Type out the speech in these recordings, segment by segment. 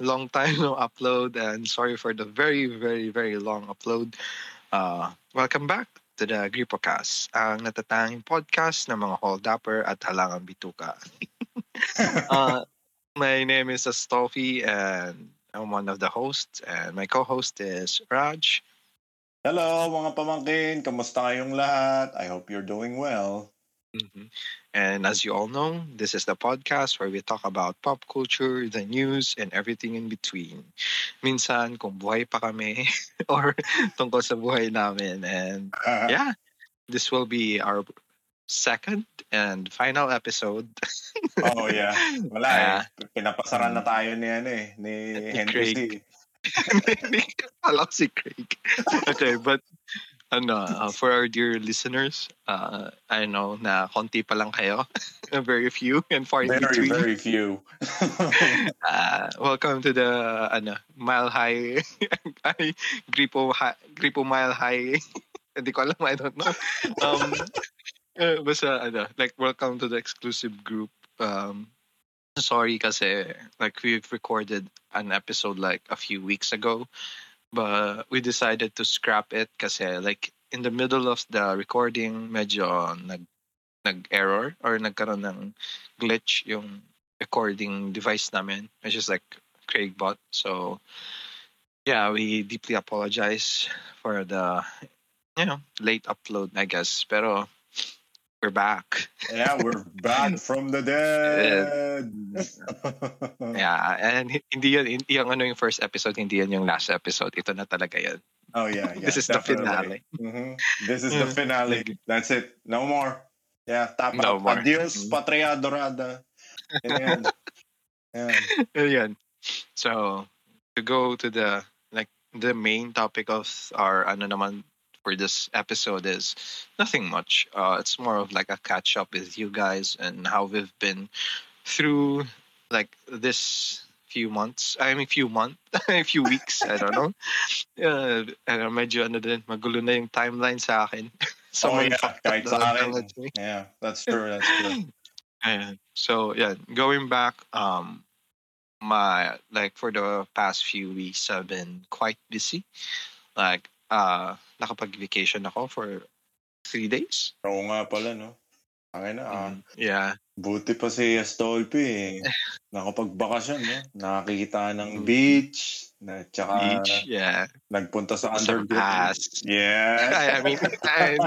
Long time no upload and sorry for the very, very, very long upload. Uh, welcome back to the Gripocast, ang natatanging podcast ng mga hold-upper at halangang bituka. uh, my name is Astolfi and I'm one of the hosts and my co-host is Raj. Hello mga pamangkin, kamusta kayong lahat? I hope you're doing well. Mhm. And as you all know, this is the podcast where we talk about pop culture, the news, and everything in between. Minsan, kung buhay pa kami or tungkol sa buhay namin. And yeah, this will be our second and final episode. oh yeah. Wala Yeah. eh. Pinapasaran na tayo ni ano eh, ni Ni Henry. Craig. Alam si Craig. Okay, but ano, uh, for our dear listeners, uh, I know na konti pa lang kayo. Very few and far in Very, between. very few. Uh, welcome to the ano, Mile High ay Gripo ha, Gripo Mile High. Hindi ko alam, I don't know. Um uh, basta ano, like welcome to the exclusive group. Um sorry kasi like we've recorded an episode like a few weeks ago but we decided to scrap it kasi like in the middle of the recording medyo nag nag-error or nagkaroon ng glitch yung recording device namin, which is like Craigbot. So, yeah, we deeply apologize for the, you know, late upload, I guess. Pero, we're back. yeah, we're back from the dead. Yeah, and hi- hindi yun, hindi yung ano yung first episode, hindi yun yung last episode. Ito na talaga yun. oh yeah, yeah. This is the finale. Mhm. This is the Mm. finale. That's it. No more. Yeah, tap No more. Adios, Mhm. patria dorada. Yan. Yan. So, to go to the, like, the main topic of our, ano naman, for this episode is nothing much. Uh, it's more of like a catch up with you guys and how we've been through, like, this few months. I mean, few months, a few weeks, I don't know. Uh, medyo ano din, magulo na yung timeline sa akin. Oh Someone yeah, fucked up kahit the sa akin. timeline. Yeah, that's true. That's true. Ayan. So yeah, going back, um, my like for the past few weeks, I've been quite busy. Like, uh, nakapag-vacation ako for three days. Oo nga pala, no? Akin na, ah. Mm, yeah, Buti pa si Astolpi eh. Nakapagbakasyon, no? Nakakita ng Mm. beach, na, tsaka beach. Yeah, nagpunta sa underground. Yeah. I, I mean, I,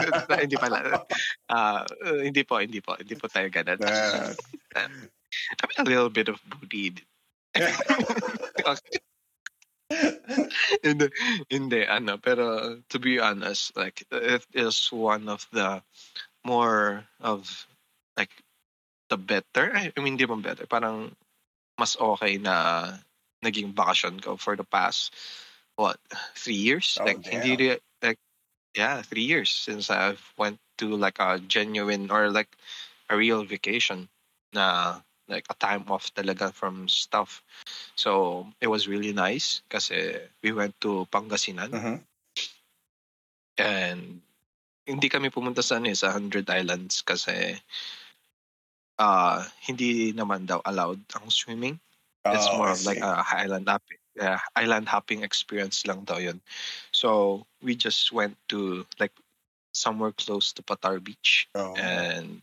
hindi pala. Uh, hindi po, hindi po, hindi po tayo ganun. Yeah. I mean, a little bit of booty. hindi, hindi, ano, pero to be honest, like, it is one of the more of, like, the better, I mean, hindi man better, parang mas okay na naging bakasyon ko for the past, what, three years? Oh, like, hindi, damn. re- like, yeah, three years since I've went to, like, a genuine or, like, a real vacation na, like, a time off talaga from stuff. So, it was really nice kasi we went to Pangasinan Mhm. and hindi kami pumunta sa, ano, eh, sa Hundred Islands kasi uh, hindi naman daw allowed ang swimming. It's Oh, more of like a island hopping, yeah, island hopping experience lang daw yun. So, we just went to like somewhere close to Patar Beach Oo. and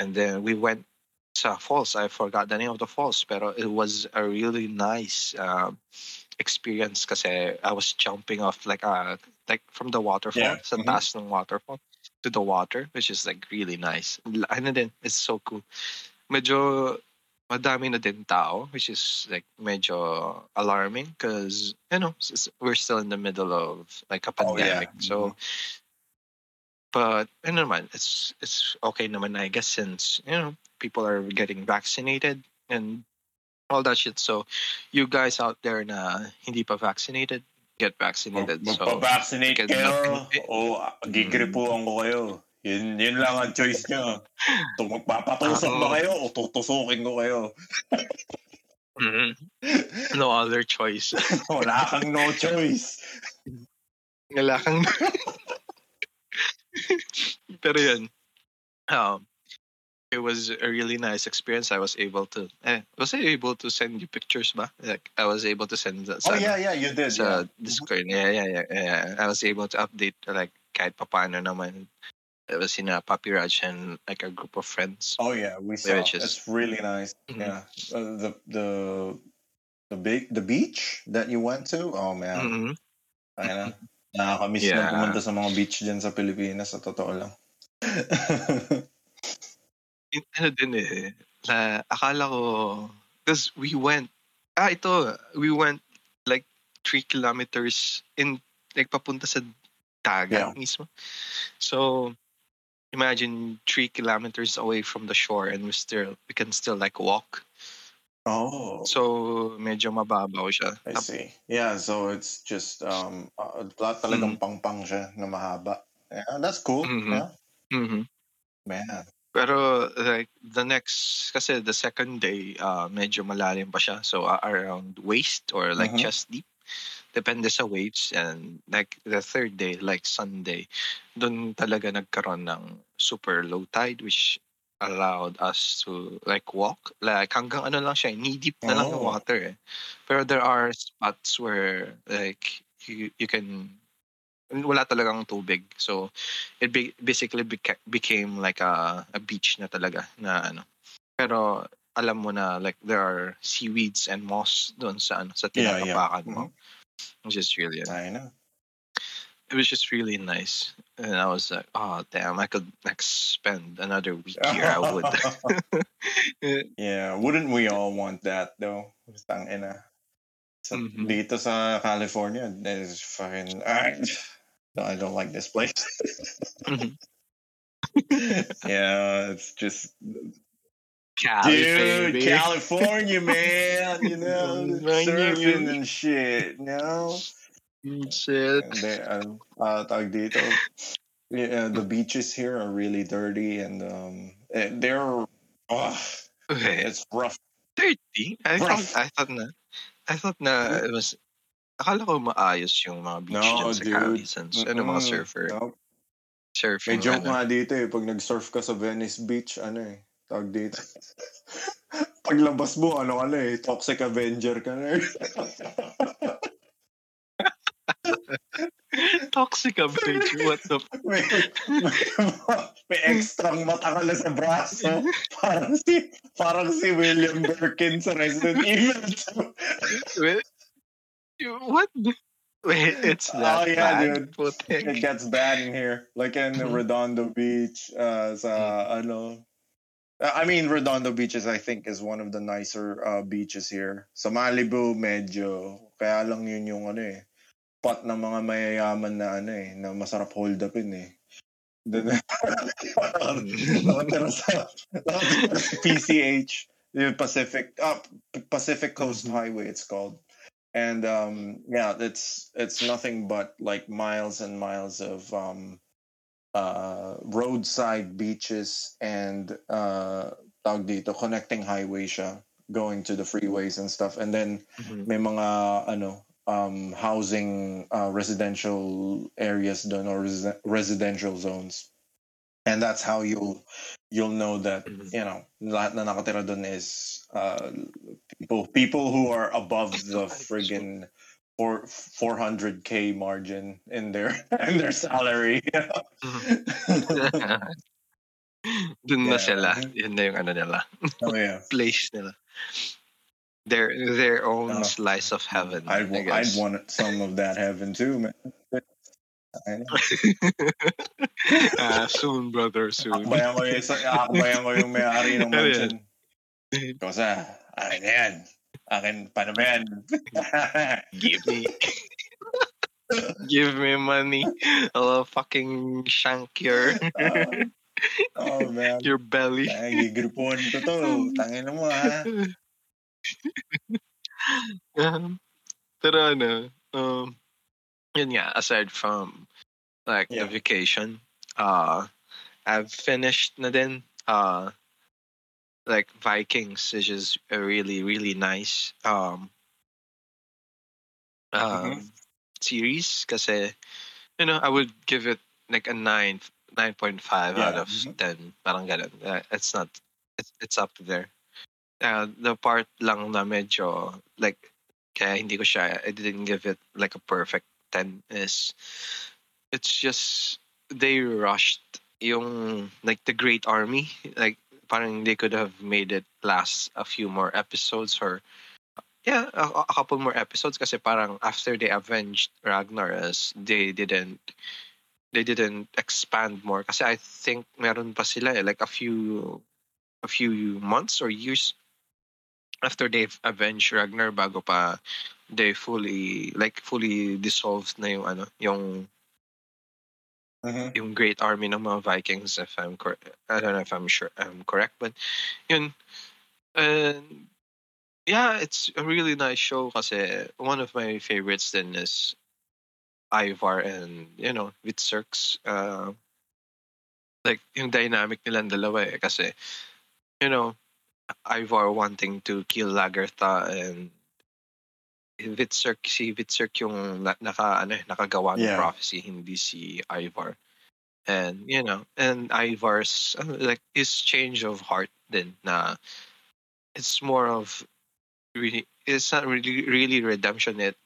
and then we went sa falls. I forgot the name of the falls, pero it was a really nice um, experience kasi I was jumping off like uh like from the waterfall Yeah, sa mhm. taas ng waterfall to the water, which is like really nice. Ano din, it's so cool. Medyo madami na din tao, which is like medyo alarming because you know we're still in the middle of like a Oh, yeah. pandemic. So but ano naman, it's it's okay naman I guess since you know people are getting vaccinated and all that shit. So you guys out there na hindi pa vaccinated, get vaccinated. So Magpa-vaccinate Sige, kayo nothing- o gigripuan ko kayo. Yun, yun lang ang choice nyo. Kung magpapatusok ba kayo o tutusukin ko kayo. mhm. no other choice. Wala kang no choice. Wala kang Pero yun, um, it was a really nice experience. I was able to, eh, was I able to send you pictures, ba? Like I was able to send. the- Oh yeah, yeah, you did. sa yeah. Discord. Yeah, yeah, yeah, yeah. I was able to update like kahit papaano naman. It was in a Papi Raj and like a group of friends. Oh yeah, we saw. Which is- It's really nice. Mhm. Yeah, uh, the the the big the beach that you went to. Oh man, Mhm. Ay na. Nakakamiss na Yeah. pumunta sa mga beach dyan sa Pilipinas, sa totoo lang. In- Ano din eh, na akala ko, because we went, ah ito, we went like three kilometers in, like papunta sa dagat Yeah. mismo. So, imagine three kilometers away from the shore and we still, we can still like walk. oh, So, medyo mababaw siya. I see. Yeah, so it's just, um, uh, talagang Mm. pang-pang siya na mahaba. Yeah, that's cool. Mhm. Yeah, Mhm. man. Pero like the next kasi the second day uh medyo malalim pa siya so uh, around waist or like Mhm. chest deep depende sa waves and like the third day like Sunday doon talaga nagkaroon ng super low tide which allowed us to like walk like hanggang ano lang siya knee deep na lang yung Oh. water eh pero there are spots where like you, you can wala talagang tubig so it be, basically beca- became like a, a beach na talaga na ano pero alam mo na like there are seaweeds and moss doon sa ano sa Yeah, yeah. tinatapakan mo Mhm. which is really I know. it was just really nice and I was like oh damn I could like spend another week here I would yeah, wouldn't we all want that though? Tangina. Sa, Mhm. Dito sa California, there's fucking. No, I don't like this place. Mhm. yeah, it's just. Cali, Dude, baby. California, man, you know, surfing and shit, you know? Mm, shit they, um, uh, tawag dito, yeah, the beaches here are really dirty and um, eh, they're, oh, okay. it's rough. 30? I thought, Rough. I thought na, I thought na it was, akala ko maayos yung mga beach No, dyan sa dude. Cali since, ano mga surfer, No, May surfing, joke ano. nga dito eh, pag nag-surf ka sa Venice Beach, ano eh, tawag dito. Paglabas mo, ano ka na eh, Toxic Avenger ka na eh. Toxic Avenger, what the f- may, may, may extra mata ka na sa braso. Parang si, parang si William Birkin sa Resident Evil 2. Wait, what? Wait, it's that Oh, yeah, bad? dude. Putik. It gets bad in here. Like in Mhm. Redondo Beach, uh, sa ano. uh, I mean, Redondo Beaches, I think, is one of the nicer uh, beaches here. Sa Malibu, medyo. Kaya lang yun yung ano eh. Pot ng mga mayayaman na ano eh, na masarap hold upin eh. Dun- Nakatira sa nakatira sa PCH, yung Pacific, uh, Pacific Coast Mhm. Highway, it's called and um yeah it's it's nothing but like miles and miles of um uh roadside beaches and uh tawag dito connecting highway siya going to the freeways and stuff and then Mhm. may mga ano um housing uh, residential areas done or resi- residential zones and that's how you'll you'll know that Mhm. you know lahat na nakatira doon is uh people people who are above the friggin four 400k margin in their in their salary Dun na sila. Yun na yung ano nila. oh yeah Place nila. Their their own Oh. slice of heaven. I'd, I'd want some of that heaven too man. Ah, soon, brother, soon. Akbayan ko yung, akbayan ko yung may-ari ng mansion. Kosa, akin na yan. Akin, paano ba yan? Give me. Give me money. I'll fucking shank your oh, man. your belly. Ay, gigrupuhan ko to. Tangin mo, ha? Um, pero ano, um, yun yeah, aside from like Yeah. the vacation, uh, I've finished na din, uh, like Vikings, which is a really, really nice, um, um, Mhm. series kasi, you know, I would give it like a nine 9.5 out Yeah. of Mhm. 10. Parang ganun. Uh, it's not, it's, it's up there. Uh, the part lang na medyo, like, kaya hindi ko siya, I didn't give it like a perfect 10 is, it's just, they rushed yung, like, the Great Army. Like, parang they could have made it last a few more episodes or, yeah, a, a couple more episodes kasi parang after they avenged Ragnar as they didn't they didn't expand more kasi I think meron pa sila eh, like a few a few months or years after they've avenged Ragnar bago pa they fully like fully dissolved na yung ano yung Mhm. yung great army ng mga Vikings if I'm correct I don't know if I'm sure I'm correct but yun and yeah it's a really nice show kasi one of my favorites then is Ivar and you know Hvitserks uh, like yung dynamic nilang dalawa eh kasi you know Ivar wanting to kill Lagertha and Vitserk si Vitserk yung na, naka ano nakagawa ng Yeah. prophecy hindi si Ivar and you know and Ivar's ano, like his change of heart din na it's more of really it's not really really redemption it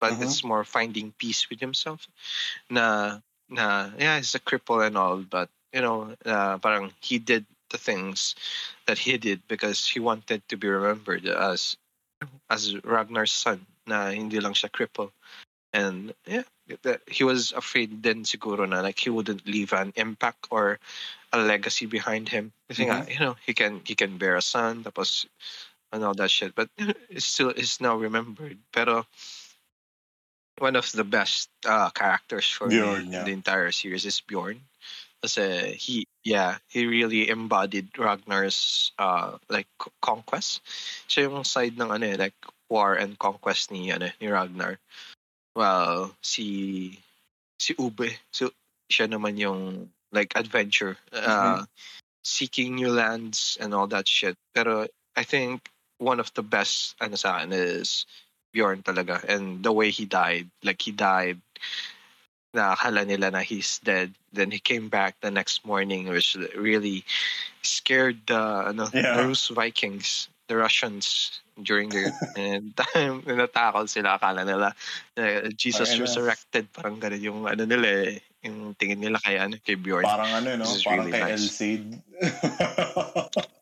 but Mhm. it's more finding peace with himself na na yeah he's a cripple and all but you know uh, parang he did the things that he did because he wanted to be remembered as as Ragnar's son na hindi lang siya cripple and yeah that he was afraid then siguro na like he wouldn't leave an impact or a legacy behind him kasi nga you know he can he can bear a son tapos and all that shit but it's still is now remembered pero one of the best uh, characters for Bjorn, me yeah. the entire series is Bjorn. Kasi he, yeah, he really embodied Ragnar's uh, like conquest. Siya yung side ng ano eh, like war and conquest ni ano ni Ragnar. Well, si si Ubbe, so siya naman yung like adventure, uh, seeking new lands and all that shit. Pero I think one of the best ano sa akin is Bjorn talaga and the way he died like he died na akala nila na he's dead then he came back the next morning which really scared the ano Yeah. the Rus Vikings the Russians during their and time natakot sila akala nila na Jesus Fair enough. resurrected parang ganun yung ano nila eh yung tingin nila kay ano kay Bjorn Parang ano, no? Parang really kay nice. El Cid.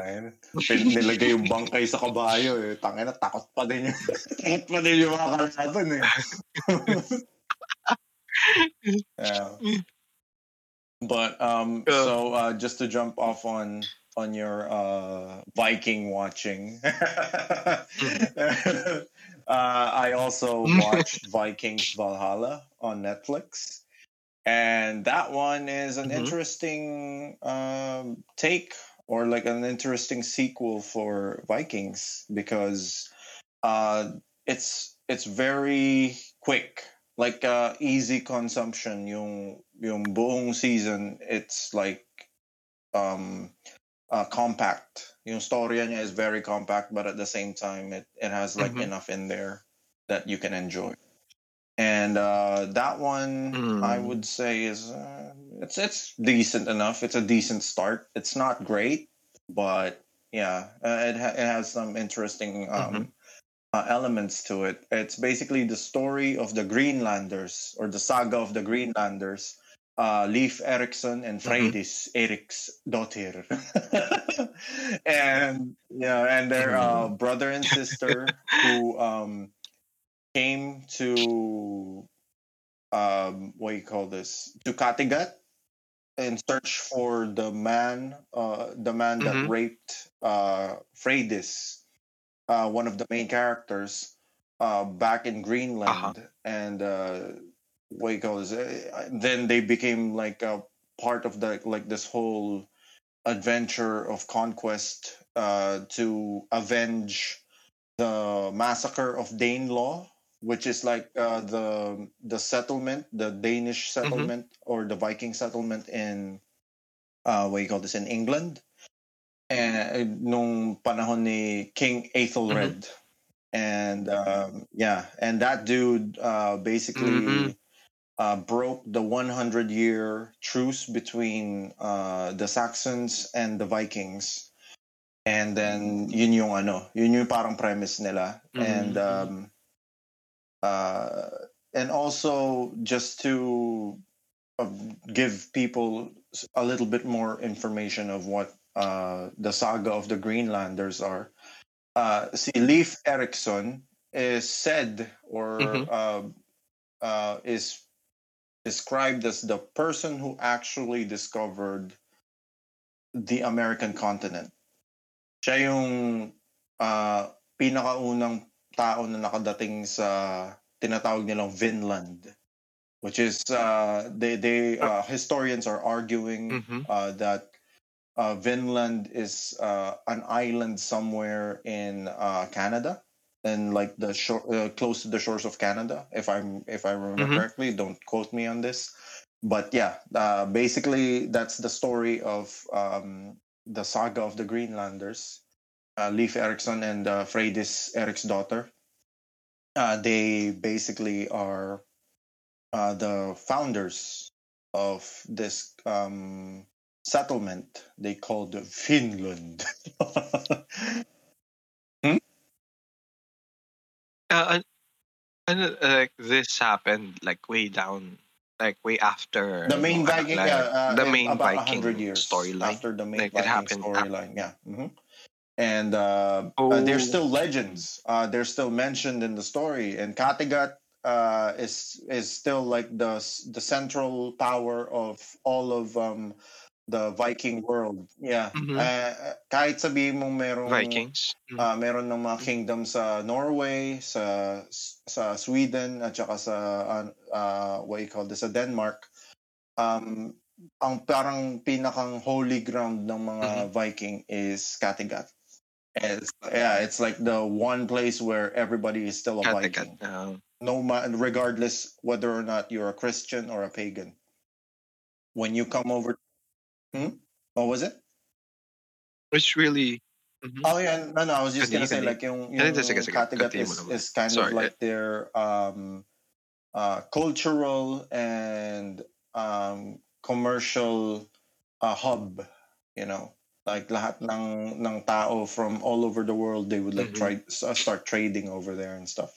Ayun. Pin- Nilagay yung bangkay sa kabayo eh. Tangina, takot pa din yung, takot pa din yung mga kalaban eh. yeah. But um so uh just to jump off on on your uh Viking watching. uh I also watched Vikings Valhalla on Netflix. And that one is an Mhm. interesting um take or like an interesting sequel for Vikings because uh it's it's very quick like uh easy consumption yung yung buong season it's like um uh, compact yung story niya is very compact but at the same time it, it has like Mhm. enough in there that you can enjoy and uh that one i Mm. would say is uh, it's it's decent enough it's a decent start it's not great but yeah uh, it, ha- it has some interesting um uh, elements to it. It's basically the story of the Greenlanders or the saga of the Greenlanders. Uh, Leif Erikson and Freydis Eriks daughter, and yeah, and their uh, brother and sister who um, came to um, what do you call this? To Kattegat in search for the man, uh, the man that Mhm. raped uh, Freydis, uh, one of the main characters, uh, back in Greenland, Uh-huh. and uh, what you call this? Uh, Then they became like a part of the like this whole adventure of conquest uh, to avenge the massacre of Danelaw, which is like uh, the the settlement, the Danish settlement or the Viking settlement in uh, what you call this in England, and nung panahon ni King Aethelred, and um, yeah, and that dude uh, basically Mhm. Uh, broke the 100 year truce between uh, the Saxons and the Vikings. And then yun yung ano, yun yung parang premise nila. Mhm. And um, uh, and also just to uh, give people a little bit more information of what uh, the saga of the Greenlanders are. Uh, see, Leif Erikson is said or Mhm. uh, uh, is described as the person who actually discovered the American continent. Siya yung uh, pinakaunang tao na nakadating sa tinatawag nilang Vinland, which is uh, they they uh, historians are arguing Mhm. uh, that uh, Vinland is uh, an island somewhere in uh, Canada and like the shore uh, close to the shores of Canada if I'm if I remember Mhm. correctly don't quote me on this but yeah uh, basically that's the story of um, the saga of the Greenlanders uh, Leif Erikson and uh, Freydis Eriksdotter uh, they basically are uh, the founders of this um, settlement they called Finland. Uh, and like this happened like way down, like way after the main Viking, like, yeah, uh, the main about Viking 100 years storyline. after the main Like, Viking storyline. Yeah. hmm And uh, uh, they're Oh. still legends. Uh, they're still mentioned in the story. And Kattegat uh, is is still like the the central power of all of um, the Viking world. Yeah. Mhm. Uh, kahit sabihin mong merong Vikings. Ah, meron ng mga kingdom sa Norway, sa sa Sweden at saka sa uh, uh, what you call this sa Denmark. Um ang parang pinakang holy ground ng mga Mm-hmm. Viking is Kattegat. It's, yeah, it's like the one place where everybody is still a Kattegat. Viking. Uh, No ma- regardless whether or not you're a Christian or a pagan. When you come over Hmm? What was it? which really. Mhm. Oh yeah, no, no. I was just gonna say like yung, yung sige, sige. Kattegat is, is kind Sorry, of like their um, uh, cultural and um, commercial uh, hub. You know, like lahat ng ng tao from all over the world, they would like Mhm. try s- start trading over there and stuff.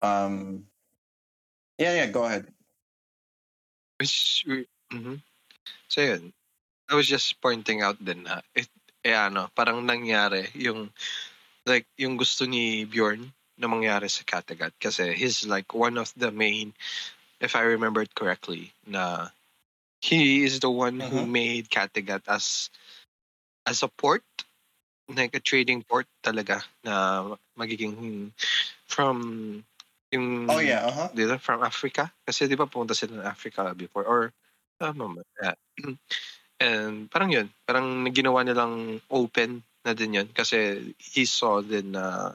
Um, yeah, yeah. Go ahead. Which, mhm. So yun, I was just pointing out din na, it, eh ano, parang nangyari yung, like, yung gusto ni Bjorn na mangyari sa Kattegat. Kasi he's like one of the main, if I remember it correctly, na he is the one who Mhm. made Kattegat as as a port, like a trading port talaga na magiging from yung Oh yeah, uh huh. di from Africa? Kasi di ba pumunta sila ng Africa before? Or, tama? Yeah. And parang yun, parang ginawa nilang open na din yun. Kasi he saw din na,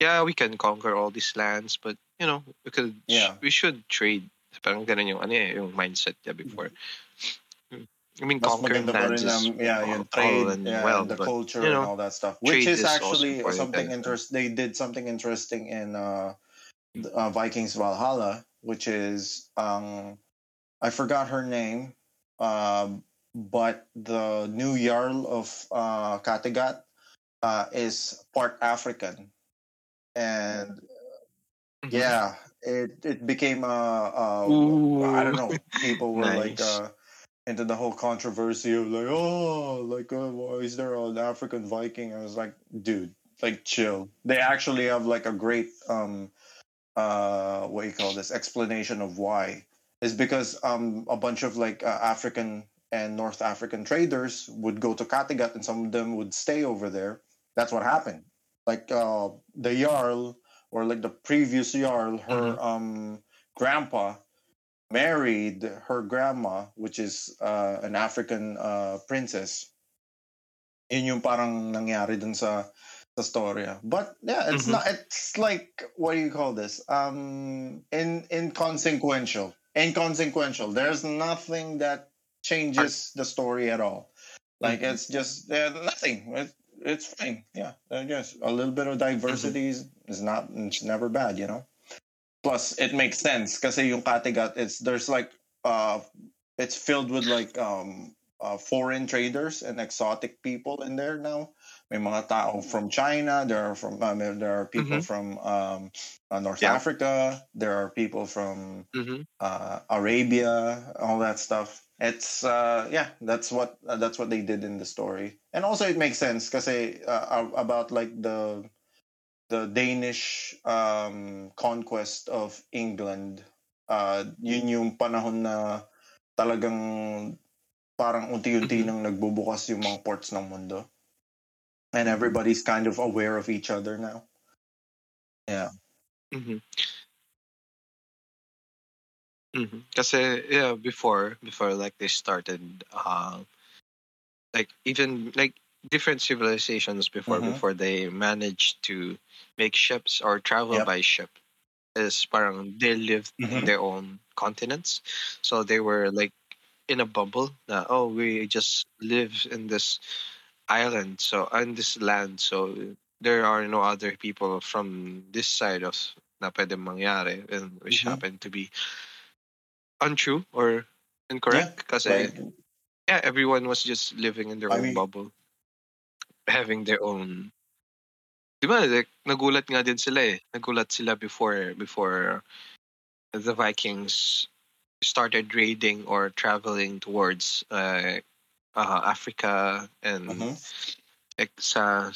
yeah, we can conquer all these lands, but, you know, we could, Yeah. we should trade. Parang ganun yung, ano eh, yung mindset niya before. I mean, Mas conquering lands is yeah, all- trade, and yeah, well, and the but, culture you and all that stuff. Which is is actually something interest. They did something interesting in uh, uh, Vikings Valhalla, which is um, I forgot her name, um, but the new Jarl of uh, Kattegat uh, is part African, and Mhm. yeah, it it became a, a I don't know. People were like Nice. uh, into the whole controversy of like, oh, like, uh, why is there an African Viking? I was like, dude, like, chill. They actually have like a great um, uh, what do you call this explanation of why. Is because um a bunch of like uh, African and North African traders would go to Kattegat and some of them would stay over there. That's what happened. Like uh, the Jarl or like the previous Jarl, her um grandpa married her grandma, which is uh, an African uh, princess. Yun yung parang nangyari dun sa sa storya. But yeah, it's Mhm. not. It's like what do you call this? Um, in inconsequential. Inconsequential. There's nothing that changes the story at all. Like Mhm. it's just uh, nothing. It, it's fine. Yeah, I guess a little bit of diversity is, is not. It's never bad, you know. plus it makes sense kasi yung Kattegat it's there's like uh it's filled with like um uh, foreign traders and exotic people in there now. May mga tao from China, there are from uh, there are people Mhm. from um, uh, North Yeah. Africa, there are people from Mhm. uh, Arabia, all that stuff. It's uh, yeah, that's what uh, that's what they did in the story, and also it makes sense because uh, about like the the Danish um, conquest of England. Uh, yun yung panahon na talagang parang unti-unti Mhm. nang nagbubukas yung mga ports ng mundo. And everybody's kind of aware of each other now. Yeah. Mhm. Mhm. Kasi yeah, before before like they started uh like even like different civilizations before Mhm. before they managed to make ships or travel Yep. by ship is parang they lived in Mhm. their own continents. So they were like in a bubble na oh we just live in this island so on this land so there are no other people from this side of na pwede mangyari and which Mhm. happen to be untrue or incorrect kasi Like, yeah everyone was just living in their I own mean- bubble having their own di ba like, nagulat nga din sila eh nagulat sila before before the Vikings started raiding or traveling towards uh, uh, Africa and mhm. like sa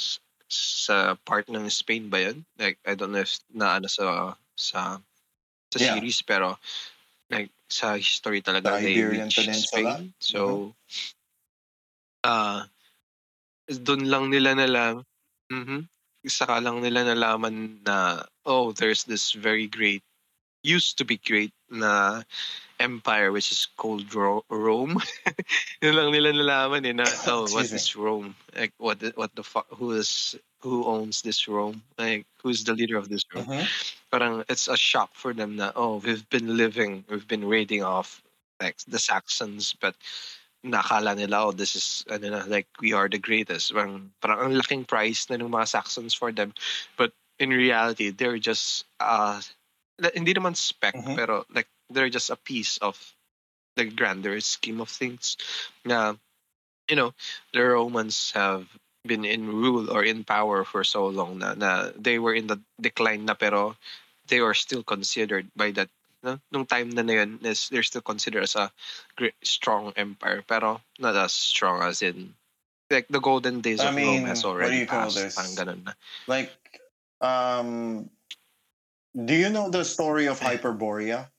sa part ng Spain ba yun? Like I don't know if na ano sa sa sa Yeah. series pero like sa history talaga they Iberian Peninsula? Spain. So ah doon lang nila nalaman mhm saka lang nila nalaman na oh there's this very great used to be great na empire which is called Ro- Rome. Yun lang nila nalaman eh na oh what's this Rome? Like what what the fuck who is who owns this Rome? Like who's the leader of this Rome? Mhm. Parang it's a shock for them na oh we've been living we've been raiding off like the Saxons but nakala nila oh this is ano na like we are the greatest parang, parang ang laking price na ng mga Saxons for them but in reality they're just uh hindi naman spec Mhm. pero like they're just a piece of the grander scheme of things na you know the Romans have been in rule or in power for so long na, na they were in the decline na pero they were still considered by that no? nung time na na yun is they're still considered as a great, strong empire pero not as strong as in like the golden days I of mean, Rome has what do already you call passed this? parang ganun na Like, um, do you know the story of Hyperborea?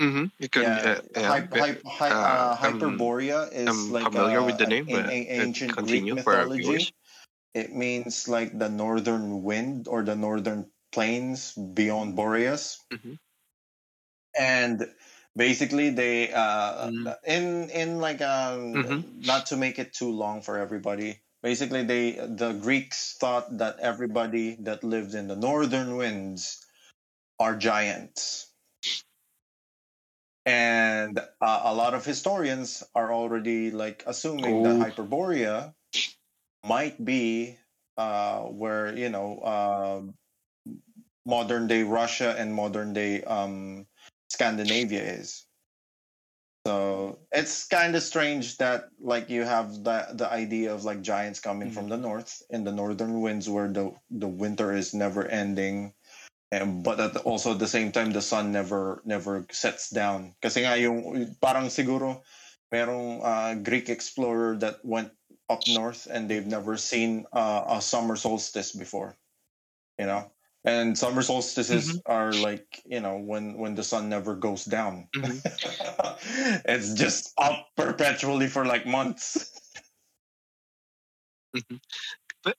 mm-hmm. you can yeah, uh, yeah, Hy- hy- hy- uh, uh, Hyperborea is I'm like familiar uh, with the name in, but in uh, ancient Greek mythology. It means like the northern wind or the northern plains beyond Boreas. Mhm. And basically they uh Mm. in in like um Mhm. not to make it too long for everybody. Basically they the Greeks thought that everybody that lived in the northern winds are giants. And uh, a lot of historians are already like assuming that Oh. Hyperborea might be uh, where you know uh, modern day Russia and modern day um, Scandinavia is. So it's kind of strange that like you have the the idea of like giants coming from the north in the northern winds where the the winter is never ending. And, but at also at the same time the sun never never sets down. Kasi nga yung parang siguro merong uh, Greek explorer that went up north and they've never seen uh, a summer solstice before. You know and summer solstices are like you know when when the sun never goes down Mhm. it's just up perpetually for like months Mhm. But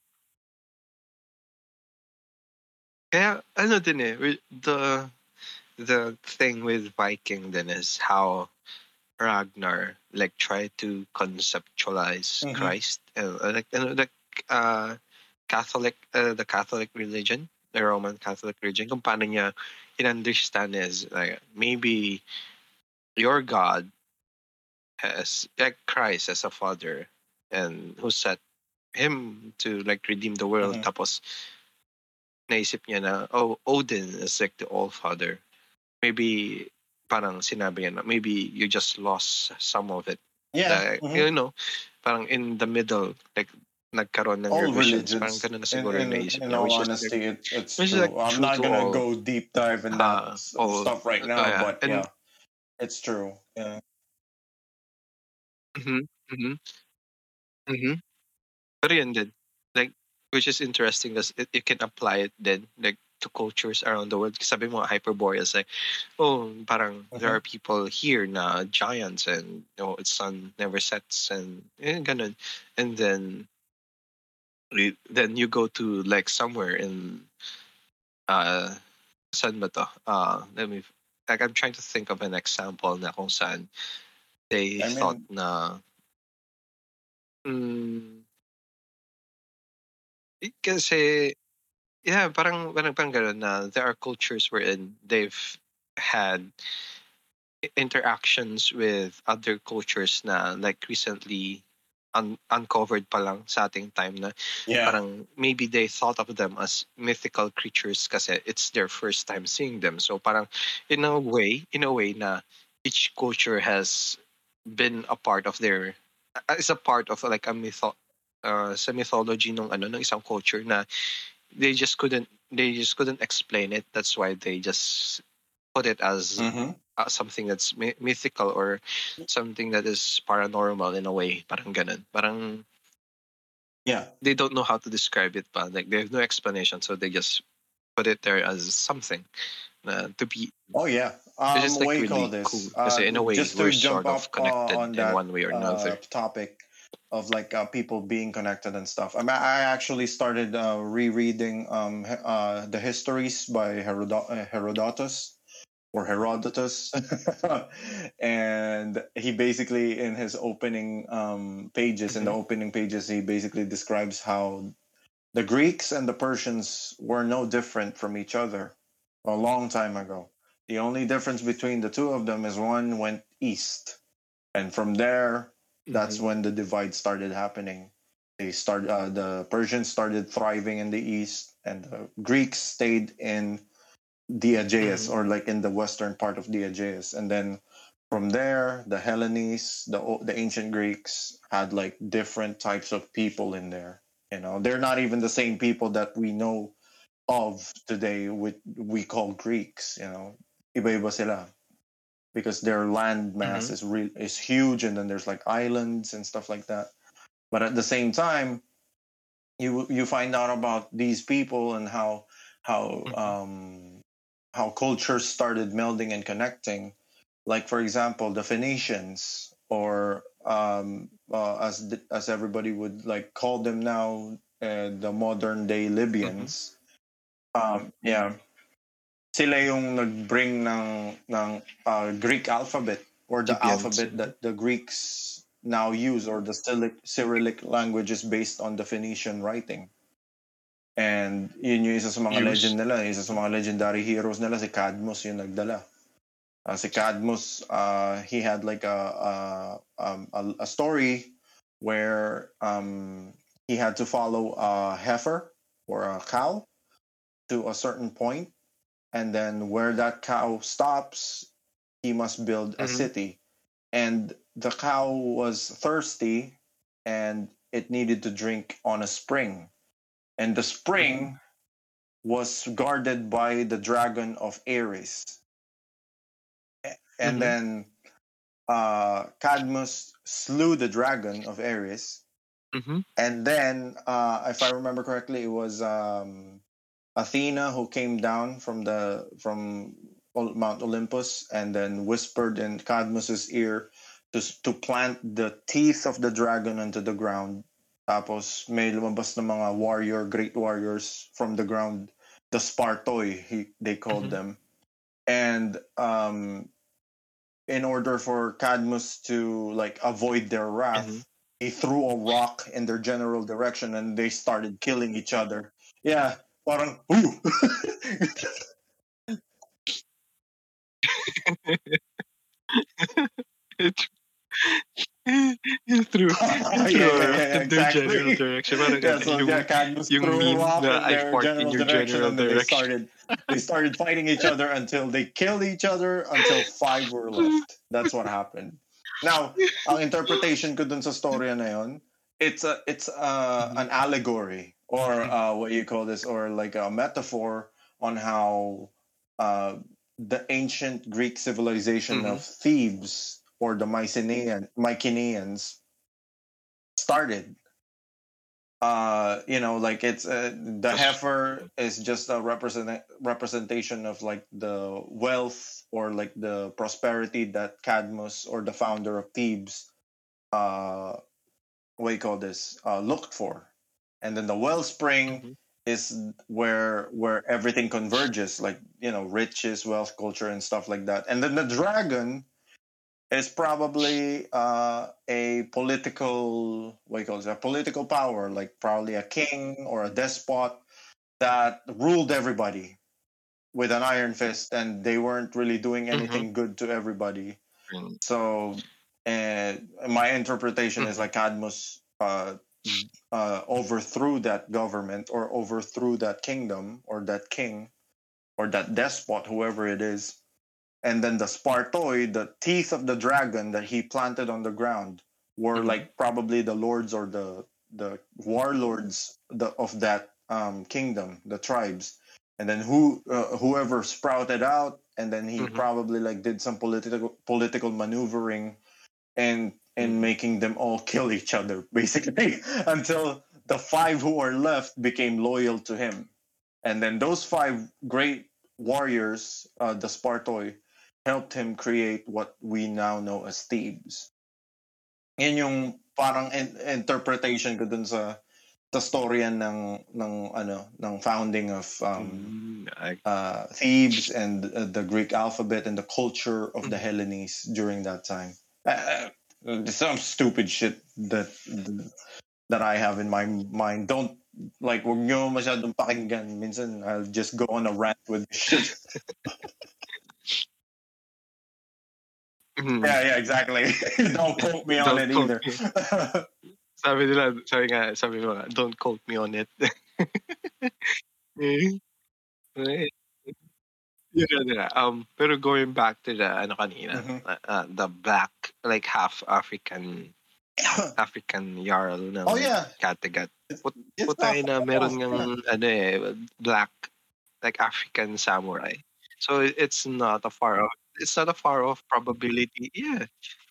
kaya ano din eh the the thing with Viking then is how Ragnar like tried to conceptualize Mhm. Christ and uh, like ano the uh, Catholic uh, the Catholic religion the Roman Catholic religion kung paano niya in-understand is like maybe your God has like Christ as a father and who set him to like redeem the world. Mhm. Tapos naisip niya na, oh, Odin is like the All Father. Maybe parang sinabi niya na maybe you just lost some of it. Yeah. Like, mhm. You know, parang in the middle, like nagkaroon ng All revisions. religions. Parang ganun na In, siguro in, naisip in niya. all is like, honesty, it, it's true. like I'm not to gonna all. go deep dive in that all- stuff right now, yeah, but and- yeah, it's true. Yeah. Mm-hmm. Mm-hmm. Mm-hmm. Pero yun din. Like, which is interesting because it, you can apply it then, like, to cultures around the world. Sabi mo, Hyperborean, like, oh, parang there Mhm. are people here na giants and, you know, its sun never sets and, eh, ganun. And then, then you go to, like, somewhere in, uh, saan ba to? Uh, let me, like, I'm trying to think of an example na kung saan they I mean- thought na, mm, Eh, Kasi, yeah, parang, parang, parang ganun na there are cultures wherein they've had interactions with other cultures na like recently un- uncovered pa lang sa ating time na Yeah. parang maybe they thought of them as mythical creatures kasi it's their first time seeing them. So parang in a way, in a way na each culture has been a part of their is a part of like a mytho uh, sa mythology ng ano ng isang culture na they just couldn't they just couldn't explain it. That's why they just put it as Mhm. Uh, something that's my- mythical or something that is paranormal in a way. Parang ganun. Parang Yeah. they don't know how to describe it but Like they have no explanation, so they just put it there as something uh, to be. Oh yeah. Um, is like really this? cool. Uh, in a way, just to we're jump sort of uh, connected on in one way or another. uh, topic of like uh, people being connected and stuff. I mean, I actually started uh, rereading um, uh, the histories by uh, Herodotus or Herodotus, and he basically in his opening um, pages, in the Mm-hmm. opening pages, he basically describes how the Greeks and the Persians were no different from each other a long time ago. The only difference between the two of them is one went east, and from there that's Mhm. when the divide started happening. They started uh, the Persians started thriving in the east, and the Greeks stayed in the Aegeus Mhm. or like in the western part of the Aegeus, and then from there the Hellenes, the the ancient Greeks had like different types of people in there. You know, they're not even the same people that we know of today. With we call Greeks. You know, iba-iba sila because their land mass Mhm. is real is huge and then there's like islands and stuff like that but at the same time you you find out about these people and how how Mhm. um how cultures started melding and connecting like for example the phoenicians or um uh, as th- as everybody would like call them now uh, the modern day libyans um yeah sila yung nag-bring ng ng uh, Greek alphabet or the Libyans. alphabet that the Greeks now use or the Cyrillic, Cyrillic language is based on the Phoenician writing. And yun yung isa sa mga Use. legend nila, isa sa mga legendary heroes nila si Cadmus yung nagdala. Uh, si Cadmus, uh, he had like a a, um, a a story where um, he had to follow a heifer or a cow to a certain point and then where that cow stops he must build a Mhm. city and the cow was thirsty and it needed to drink on a spring and the spring was guarded by the dragon of ares and Mhm. then uh cadmus slew the dragon of ares Mhm. and then uh if i remember correctly it was um athena who came down from the from mount olympus and then whispered in cadmus's ear to to plant the teeth of the dragon into the ground tapos may lumabas na mga warrior great warriors from the ground the spartoi he, they called Mhm. them and um in order for cadmus to like avoid their wrath Mhm. he threw a rock in their general direction and they started killing each other. Yeah, parang ooh. It- Yung through, Yeah, yung through yeah, our- yeah, their exactly. general direction. Parang Yeah, so yung, yeah, yung meme na I fart in general your direction, general and then they direction. started they started fighting each other until they killed each other until five were left. That's what happened. Now, ang interpretation ko dun sa storya na yun, it's a it's a, an allegory or uh, what you call this or like a metaphor on how uh, the ancient Greek civilization Mhm. of Thebes or the Mycenaean Mycenaeans started. Uh, you know, like it's uh, the heifer is just a represent representation of like the wealth or like the prosperity that Cadmus or the founder of Thebes, uh, what do you call this, uh, looked for, and then the wellspring Mhm. is where where everything converges, like you know, riches, wealth, culture, and stuff like that, and then the dragon is probably uh, a political what you call it, a political power, like probably a king or a despot that ruled everybody with an iron fist, and they weren't really doing anything good to everybody. Mm. So, uh, my interpretation is Mhm. like Cadmus uh, uh, overthrew that government or overthrew that kingdom or that king or that despot, whoever it is. And then the Spartoi, the teeth of the dragon that he planted on the ground, were Mhm. like probably the lords or the the warlords the, of that um, kingdom, the tribes. And then who uh, whoever sprouted out, and then he Mhm. probably like did some political political maneuvering, and and Mhm. making them all kill each other basically until the five who are left became loyal to him, and then those five great warriors, uh, the Spartoi, helped him create what we now know as Thebes. Yan yung parang in- interpretation ko dun sa sa storya ng ng ano ng founding of um, Mm, uh, Thebes and uh, the Greek alphabet and the culture of the. Hellenes during that time. Uh, some stupid shit that that I have in my mind. Don't like wag nyo masyadong pakinggan. Minsan I'll just go on a rant with this shit. Mm. yeah, yeah, exactly. Don't quote me on it either. Sabi nila, sabi nga, sabi mo don't quote me on it. Eh, eh, Yun nila. Um, pero going back to the, ano kanina, Mhm. uh, uh, the black, like half African, African Jarl ng oh yeah. Kattegat. Put, Putay na meron ng, ano eh, black, like African samurai. So it's not a far off, it's not a far off probability. Yeah.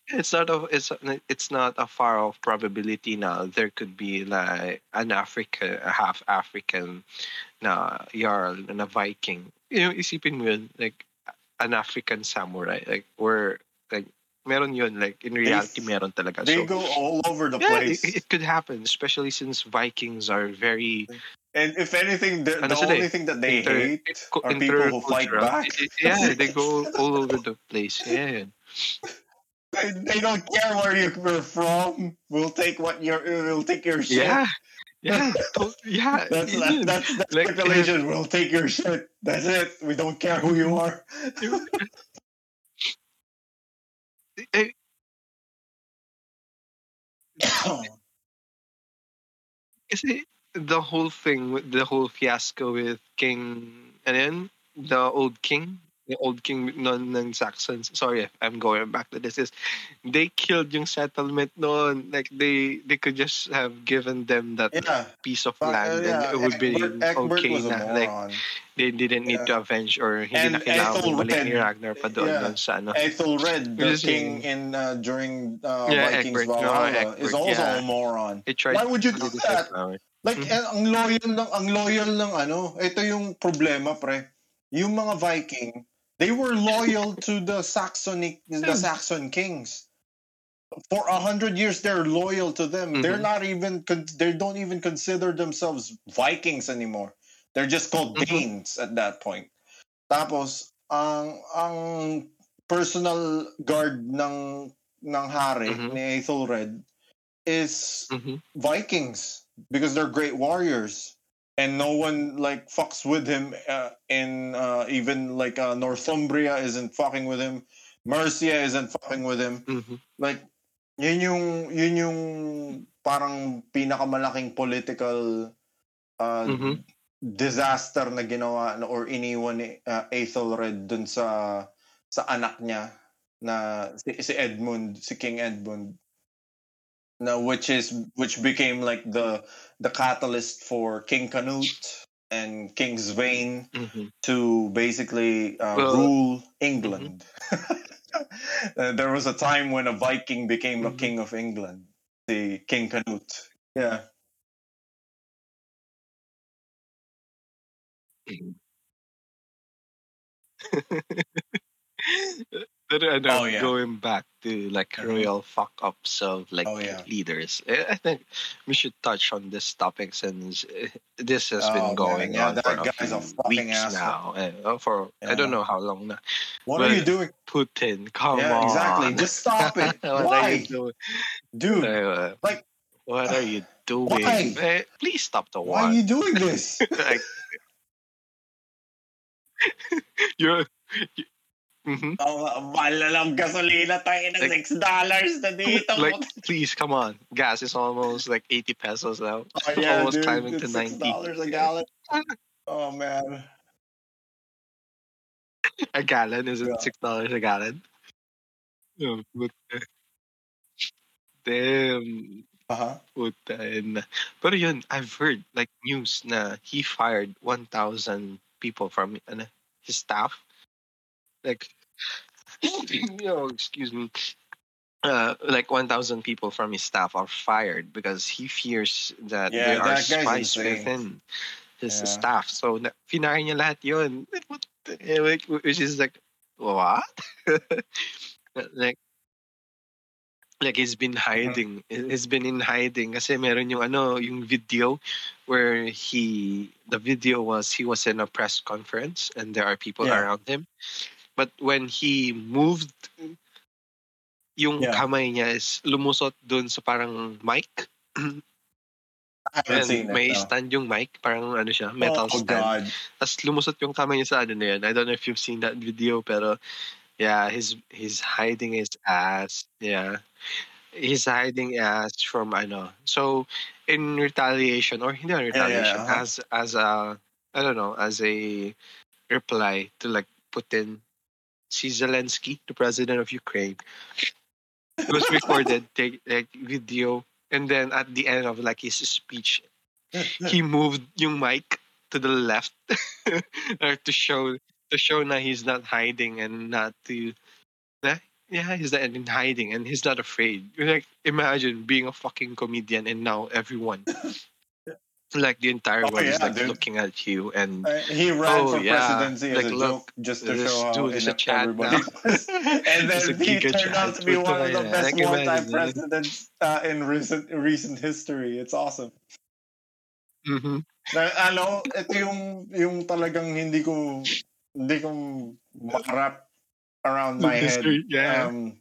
It's not a it's it's not a far off probability now. There could be like an African, a half African na jarl a Viking. You know, isipin mo yun, like an African samurai, like or like meron yun, like in reality meron talaga. They so go all over the yeah, place. it, it could happen, especially since Vikings are very and if anything, the, Ano the sila eh, only thing that they inter- hate co- are people who fight back. I- Yeah, they go all over the place. Yeah. They, they don't care where you're from. We'll take what you're. We'll take your shit. Yeah. Yeah. yeah. That's that, that's that's Like, speculation. We'll take your shit. That's it. We don't care who you are. Eh, Kasi the whole thing, with the whole fiasco with King, ano yun? The old king? The old king non ng Saxons. Sorry, I'm going back to this. Is they killed yung settlement noon. Like they they could just have given them that yeah. piece of Fuck, land uh, yeah. and it would be Egbert, okay na. Like they didn't need to avenge or hindi And na kailangan bumalik ni Ethelred, Ragnar pa doon, yeah. doon sa ano. Ethelred, the king in uh, during uh, Yeah, Vikings Egbert, no, Valhalla is Egbert, also yeah. a moron. Why would you do that? Like Mhm. eh, ang loyal ng ang loyal ng ano, ito yung problema pre. Yung mga Viking, they were loyal to the Saxonic the Yeah. Saxon kings. For a hundred years, they're loyal to them. They're Mhm. not even they don't even consider themselves Vikings anymore. They're just called Mhm. Danes at that point. Tapos ang ang personal guard ng ng hari Mhm. ni Ethelred is Mhm. Vikings because they're great warriors and no one like fucks with him uh, in uh, even like uh, Northumbria isn't fucking with him Mercia isn't fucking with him Mhm. like Yun yung yun yung parang pinakamalaking political uh, Mhm. disaster na ginawa or iniwan ni uh, Ethelred dun sa sa anak niya na si, si Edmund, si King Edmund na which is which became like the the catalyst for King Canute and King Svein Mhm. to basically uh, Well- rule England. Uh, there was a time when a Viking became a Mhm. king of England, the King Canute. Yeah. But I know Oh, yeah. going back to like Mhm. real fuck ups of like Oh, yeah. leaders. I I think we should touch on this topic since uh, this has Oh, been man, going yeah, on that for a guy's a few fucking weeks asshole. now. Uh, for I don't know how long now. What But- are you doing? Putin, come on. exactly. Just stop it. Why? Dude, Uh, like- what are you doing? Why? Eh, please stop the war. why are you doing this? like, you're. Mhm. Oh, mahal na lang gasolina tayo ng Like- $6 na dito. Like, please, come on. Gas is almost like 80 pesos now. oh, yeah, almost dude, climbing to it's 90. $6 a gallon. Oh, man. A gallon is it Yeah. six dollars a gallon? Oh. Damn. Uh-huh. Puta. And, pero yun, I've heard like news na he fired 1,000 people from ano, his staff. Like, yo, excuse me. Uh, like 1,000 people from his staff are fired because he fears that Yeah, there are that guy's spies insane. within his Yeah. staff. So, finire niya lahat yun. Eh, like, which is like, what? like, like he's been Mm-hmm. hiding. He's been in hiding kasi meron yung ano, yung video where he, the video was he was in a press conference and there are people Yeah. around him. But when he moved, yung Yeah. kamay niya is lumusot dun sa parang mic. Haven't And seen it. may no. stand yung mic, parang ano siya, metal oh, stand. God. Tapos lumusot yung kamay niya sa ano na yun. I don't know if you've seen that video, pero yeah, he's he's hiding his ass. Yeah. He's hiding ass from ano. So in retaliation or hindi Yeah, na yeah, retaliation uh-huh. as as a I don't know, as a reply to like Putin si Zelensky, the president of Ukraine. It was recorded, take like video, and then at the end of like his speech, he moved yung mic to the left to show to show na he's not hiding and not to na, yeah he's not in hiding and he's not afraid like imagine being a fucking comedian and now everyone like the entire Oh, world is like dude. looking at you and Uh, he ran Oh, for yeah. presidency as Like, a look, joke just to show how dude a chat everybody now. and then he turned out to be one of the best like, one-time presidents uh, in recent recent history. It's awesome. Mm-hmm. Na, ano, ito yung yung talagang hindi ko hindi ko makarap around my head. Yeah Um,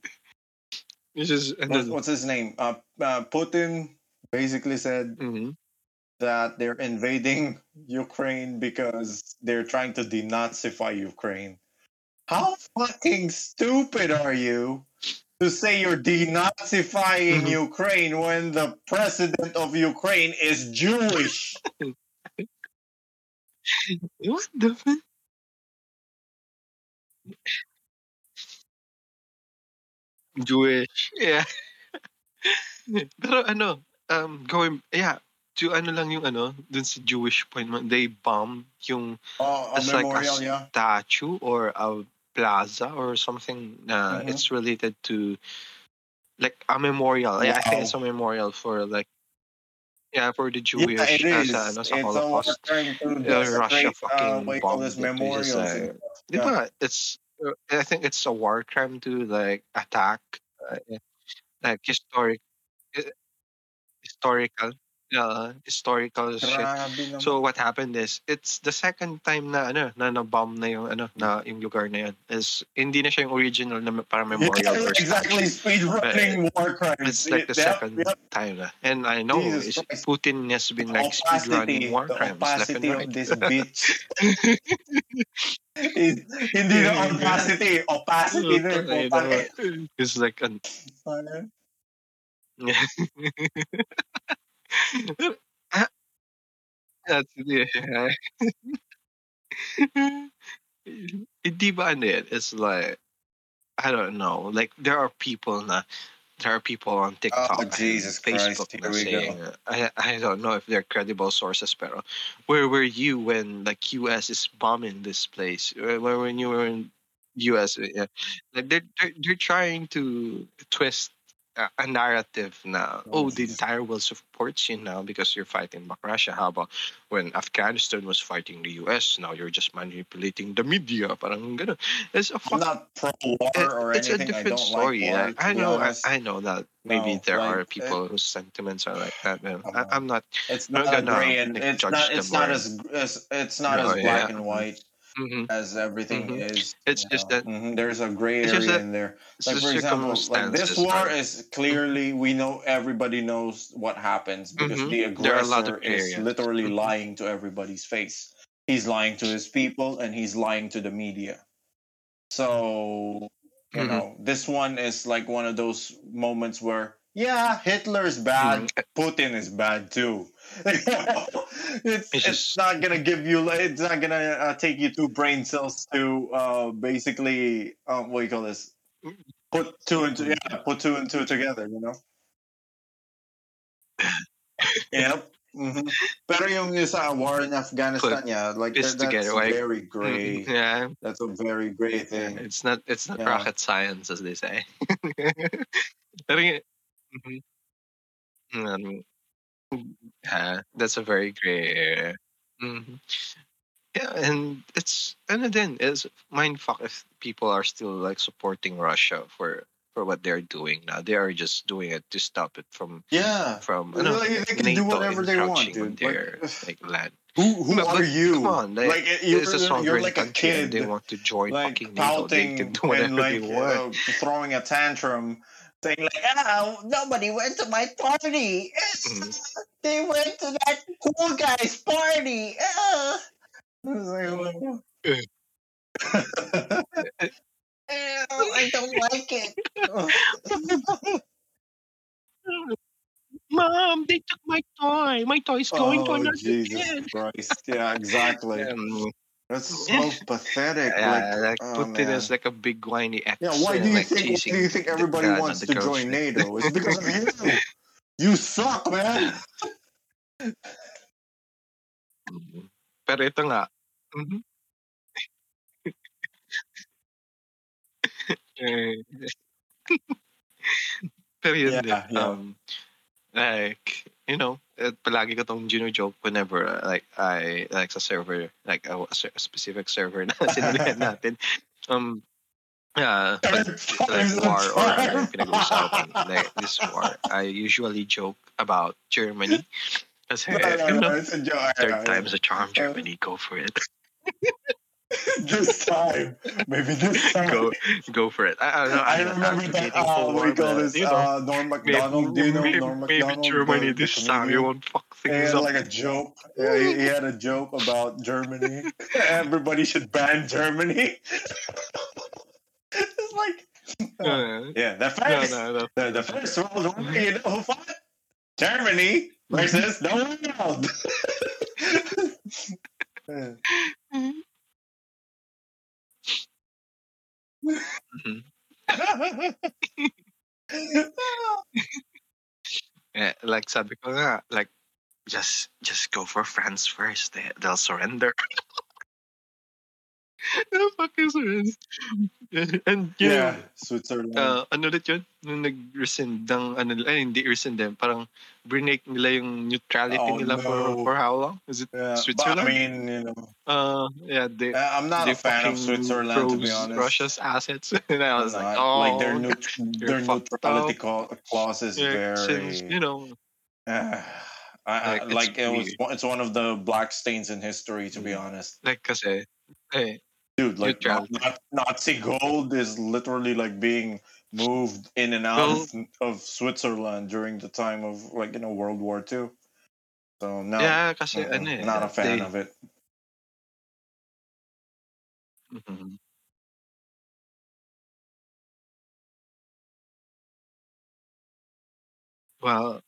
this is and what's, his name? Uh, uh, Putin basically said Mhm. That they're invading Ukraine because they're trying to denazify Ukraine. How fucking stupid are you to say you're denazifying Mhm. Ukraine when the president of Ukraine is Jewish? what the fuck? Jewish. Yeah. Pero ano, um, going, yeah, to ano lang yung ano, dun sa Jewish point, they bombed yung Oh, a It's like a yeah. statue or a plaza or something na Mhm. it's related to like a memorial. Yeah, I think it's a memorial for like yeah, for the Jewish Yeah, it uh, sa, ano, sa it's Holocaust. Uh, Russia desecrate, uh, fucking what you call bombed this, it, which is, memorials. uh, Di? It's uh, I think it's a war crime to like attack uh, like historic uh, historical uh, historical shit. Grabe naman. So what happened is it's the second time na ano na na-bomb na yung ano na yung lugar na yun is hindi na siya yung original na para memorial Yeah, or exactly. Speed running war crimes. It's like the Yep, second yep. time na. And I know is Putin has been like speed running war crimes left opacity and of this bitch. Is- Hindi na opacity, opacity na yung. It's like an That's. Hindi ba ano yan, it's like, I don't know, like there are people na there are people on TikTok Oh, and Jesus Facebook Christ, na here we go. saying, uh, I I don't know if they're credible sources, pero where were you when like US is bombing this place? Where, where when you were in US? Yeah. Like they're, they're they're trying to twist a, a narrative now. Oh, the entire world supports you now because you're fighting back Russia. How about when Afghanistan was fighting the US? Now you're just manipulating the media. Parang ganun. It's a I'm fuck not pro war it- or it's a anything. I different don't story. like war. I, I know. I. I know that maybe No, there are like, people whose sentiments are like that. Man. I, I'm not. It's not gonna, gray and it's judge not. them It's not as, as it's not No, as black yeah. and white mhm. as everything Mhm. is. It's just know. that- Mhm, there's a gray area in there. Like for example, like this war are- is clearly we know everybody knows what happens because Mhm. the There are a lot aggressor is literally Mhm. lying to everybody's face. He's lying to his people and he's lying to the media. So you know, this one is like one of those moments where yeah, Hitler's bad, Mhm. Putin is bad too. it's, it's, just- not gonna give you. It's not gonna uh, take you two brain cells to uh, basically um, what do you call this? Put two and two, yeah, put two and two together. You know. yep. hmm Pero yung sa war in Afghanistan, yeah, like that, that's together, like- very gray. Mhm. Yeah, That's a very gray thing. it's not. It's not Yeah. rocket science, as they say. Pero mhm. Um, yeah, that's a very gray area. Mhm. Yeah, and it's and then it's mind fuck if people are still like supporting Russia for for what they're doing now. They are just doing it to stop it from Yeah. from They- ano, they can do NATO whatever they want, encroaching on dude. Like- their like land. Who who But- are but you? Come on, like, like you're, it's a you're sovereign like a country and kid, they want to join like fucking NATO. They pouting can do whatever and like they want. uh, throwing a tantrum, saying like, "Ah, nobody went to my party. Mhm. They went to that cool guy's party." Ah. It's like, "Eh, I don't like it. Mom, they took my toy. My toy is going to oh another Jesus kid. Christ! Yeah, exactly. Um, That's so pathetic. yeah, like, oh, Putin man. is like a big whiny ex. Yeah, why do you like, think? Do you think everybody wants to join girlfriend. NATO? It's because of you. You suck, man. Pero ito nga. Mhm. Eh, Pero yun Yeah, din. yeah. Um, like, you know, eh, palagi ko tong gino-joke whenever, uh, like, I, like, sa server, like, a, a specific server na sinulihan natin. Um, yeah, pag, like, war or ano pinag-uusapan, like, this war, I usually joke about Germany. Kasi, No, no, you no, know, it's a joke. third time's a charm, Germany, go for it. this time, maybe this time. go, go for it. I, I, I I'm remember that. advocating Uh, what do you call this? you know, Uh, Norm Macdonald. Do you know maybe, Norm maybe Macdonald? Germany the- the this time you comedian? won't fuck He things had up. like a joke. Yeah, he, he had a joke about Germany. Everybody should ban Germany. it's like, Uh, yeah, the no, first, no, no. The, the first World War, you know who fought? Germany versus the world. Mhm. Eh, like sabi ko nga, like just just go for France first. They, they'll surrender. They'll fucking surrender. And you yeah, Switzerland. uh, ano ulit yun? Nung nag-rescind ng, ano, ay, hindi rescind din. Parang break nila yung neutrality Oh, nila for, no. for how long? Is it yeah, but I Switzerland? mean, you know, Uh, yeah, they, uh, I'm not a fan of Switzerland to be honest. Russia's assets. and I I'm was like, not. oh, like their neut- their neutrality up. clause is yeah, very. since, you know, Uh, I, Like, like it was. It's one of the black stains in history, to be Mm. honest. like kasi, eh, Dude, like Nazi gold is literally like being moved in and out Well- of, of Switzerland during the time of like you know World War II. So no, yeah, kasi mm-mm, ano eh, not a fan they- of it. Mhm. Well,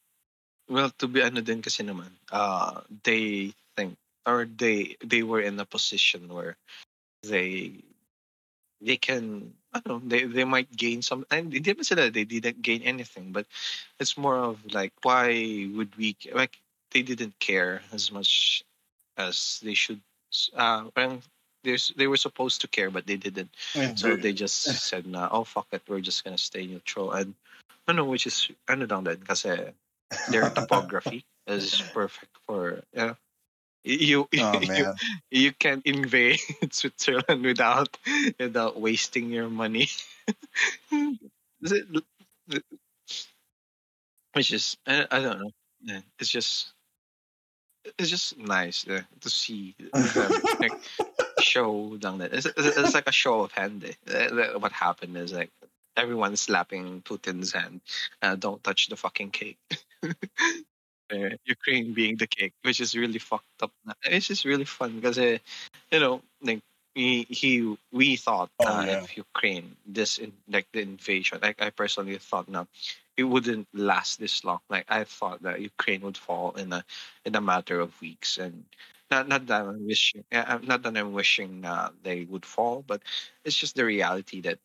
well, to be ano din kasi naman, uh, they think or they they were in a position where they they can I don't know they they might gain some and it didn't say that they didn't gain anything but it's more of like why would we like they didn't care as much as they should uh there's they were supposed to care but they didn't. So they just said na oh fuck it we're just gonna stay neutral and I know which is ano lang din kasi their topography is perfect for yeah you you, Oh you you can't invade Switzerland without without wasting your money. Is it- Which is I, I don't know. Yeah, it's just it's just nice uh, to see like show down that it's, it's, it's like a show of hand. eh. Uh, What happened is like everyone slapping Putin's hand. Uh, don't touch the fucking cake. Uh, Ukraine being the cake, which is really fucked up. It's just really fun because, uh, you know, like he, he we thought Oh, uh, yeah. if Ukraine this in, like the invasion, like I personally thought now it wouldn't last this long. Like I thought that Ukraine would fall in a in a matter of weeks, and not not that I'm wishing, uh, not that I'm wishing uh, they would fall, but it's just the reality that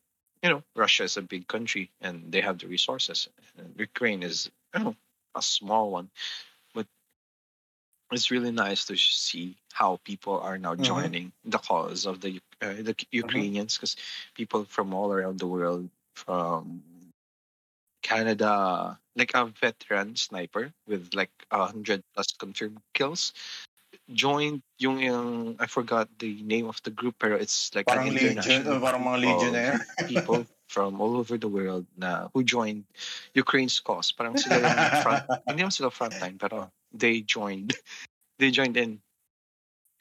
you know Russia is a big country and they have the resources, and Ukraine is you know a small one, but it's really nice to see how people are now Mhm. joining the cause of the uh, the Ukrainians because people from all around the world, from Canada, like a veteran sniper with like a hundred plus confirmed kills, joined yung, yung I forgot the name of the group, pero it's like Parang an legion, international parang mga group of legionnaire. people from all over the world na who joined Ukraine's cause. Parang sila yung front, hindi naman sila frontline, pero they joined, they joined in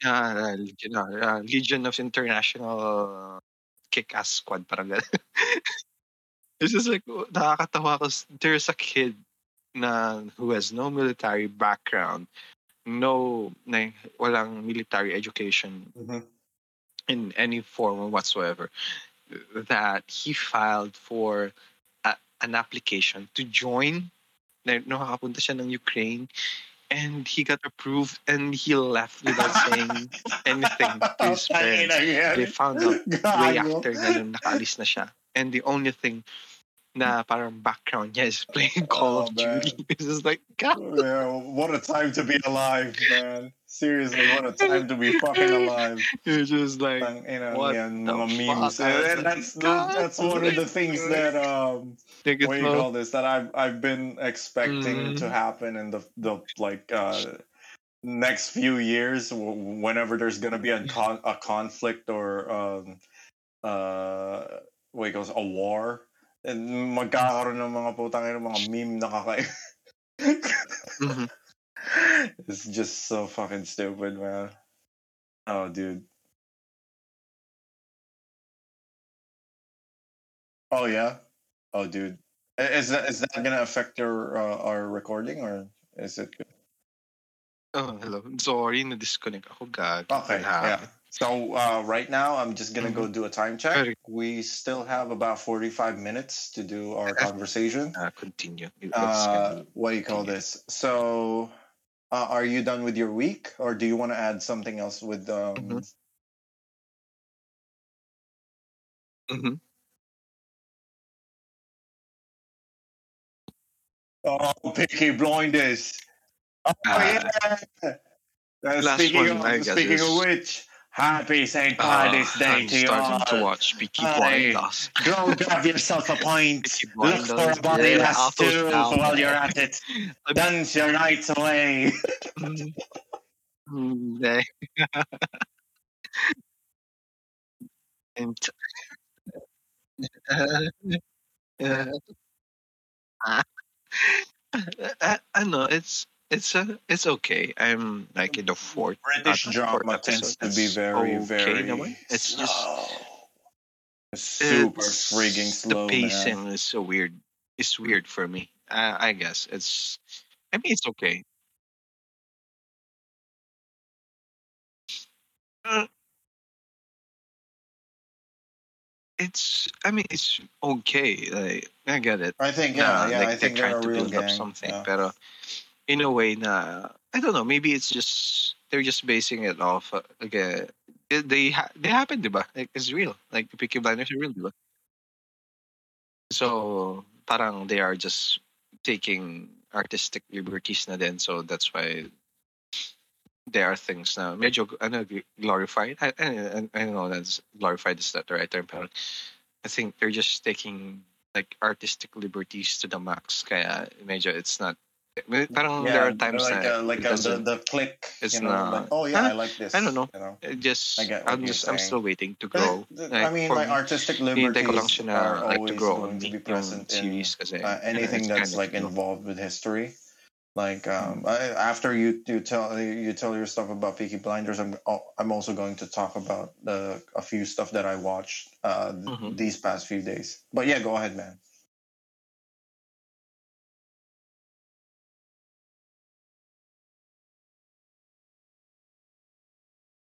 uh, Legion, uh, Legion of International Kick-Ass Squad, parang. It's just like, nakakatawa because there's a kid na who has no military background, no, na, walang military education Mhm. in any form whatsoever that he filed for a, an application to join na nakakapunta siya ng Ukraine and he got approved and he left without saying anything to his yan. They found out way after na nung nakaalis na siya. And the only thing na parang background niya is playing Call Oh, of man. Duty. It's just like, God. Yeah, what a time to be alive, man. Seriously, what a time to be fucking alive. You're just like, you know, What the memes. And that's God. that's one of the things that um what do you call this that I've I've been expecting Mm. to happen in the the like uh next few years whenever there's gonna be a con- a conflict or um uh what it goes a war magkakaroon ng mga putang ina mga meme na kaka Mhm. It's just so fucking stupid, man. Oh, dude. Oh yeah. Oh, dude. Is that is that gonna affect your uh, our recording or is it good? Oh, hello. Sorry, na-disconnect ako. Gag. Okay, yeah. So uh, right now, I'm just gonna go do a time check. We still have about 45 minutes to do our conversation. Uh, continue. Uh, what do you call continue. this? So, uh, are you done with your week, or do you want to add something else with um? Mhm. Mhm. Oh, Peaky Blinders. Oh Ah, yeah. Uh, speaking one, of speaking of which, happy St. uh, Patty's Day to you starting all. to watch Peaky. Blinders. Go grab yourself a pint. Look for a body Yeah, stew down while you're at it. Dance your nights away. Mm. And uh, uh, uh, I know it's it's uh, it's okay. I'm like in the fourth. British uh, fourth drama tends to be very, okay very. It's just slow. super it's- frigging slow, The pacing man. is so weird. It's weird for me. I, I guess it's. I mean, it's okay. Uh, it's I mean it's okay. Like I get it. I think yeah, na, yeah. like I think they're trying a to build up something, yeah. pero in a way na I don't know. Maybe it's just they're just basing it off like uh, they they, ha- they happen, diba? Like it's real. Like the Peaky Blinders are real, diba? So parang they are just taking artistic liberties na din. So that's why there are things na medyo ano, glorified. I, I, I don't know that's glorified is that the right term, pero I think they're just taking like artistic liberties to the max. Kaya medyo it's not. Parang there are times like na uh, like uh, the the click. it's you know, not- like, oh yeah, Huh? I like this. I don't know. You know, it just I get I'm just I'm still waiting to grow. Like, I mean, like artistic Hinihintay ko lang liberties siya na are like to always grow going to be present in kasi uh, anything that's like involved with history. Like um, I, after you you tell you tell your stuff about Peaky Blinders, I'm I'm also going to talk about the a few stuff that I watched uh, Mhm. these past few days. But yeah, go ahead, man.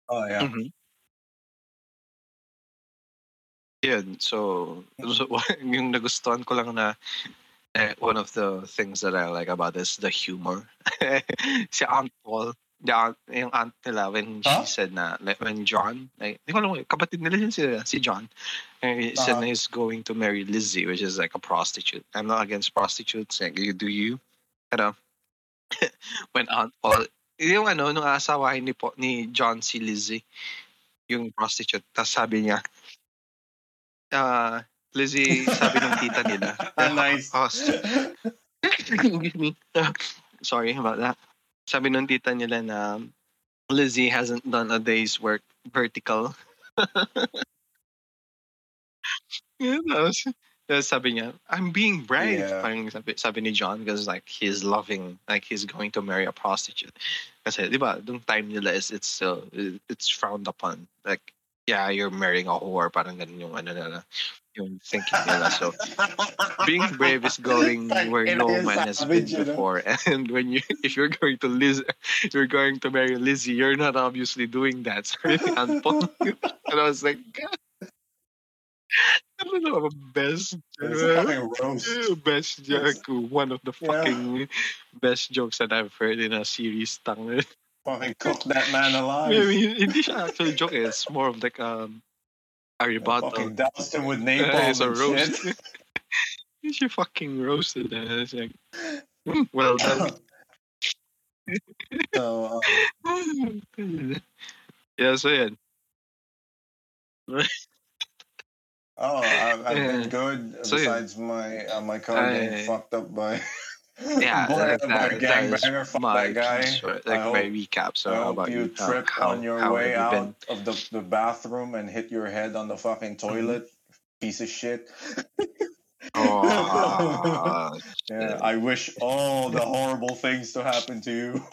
Oh yeah. Mhm. Yun, so, so yung nagustuhan ko lang na eh, one of the things that I like about this the humor. si Aunt Pol, the aunt, yung aunt nila when Huh? she said na like, when John, like, di ko alam, kapatid nila yun si, si John. And he said Uh-huh. na he's going to marry Lizzie, which is like a prostitute. I'm not against prostitutes. Like, you do you. Pero, when Aunt Pol, yung ano, nung asawahin ni, Po- ni John si Lizzie, yung prostitute, tapos sabi niya, ah, Lizzie, sabi ng tita nila, Ah, nice. host, excuse me, sorry about that. Sabi ng tita nila na Lizzie hasn't done a day's work vertical. yeah, tapos, tapos sabi niya, I'm being brave. Yeah. Parang sabi, sabi ni John because like he's loving, like he's going to marry a prostitute. Kasi, di ba, yung time nila is it's still, it's frowned upon. Like, yeah, you're marrying a whore. Parang ganun yung ano nila, yung thinking nila. So, being brave is going where no man has been know? before. And when you, if you're going to Liz, you're going to marry Lizzie, you're not obviously doing that. And I was like, God. I don't know, best, uh, best joke, one of the Yeah. fucking best jokes that I've heard in a series. Tang. Fucking cook that man alive. I mean, hindi siya actually joke. It's more of like um, a rebuttal. Fucking doused him with Uh, it's a roast. shit. she fucking roasted and it's like, "Hmm, well done. so, um, yeah, so yeah. Oh, I've, I've been good. So, besides my uh, my car getting I- fucked up by Yeah, by, like that, a that. Fuck my that guy. I like hope, my recap. So I how about you you? Trip how, on your how way have you out been? of the, the bathroom and hit your head on the fucking Mm-hmm. toilet. Piece of shit. Oh, Yeah, I wish all the horrible things to happen to you.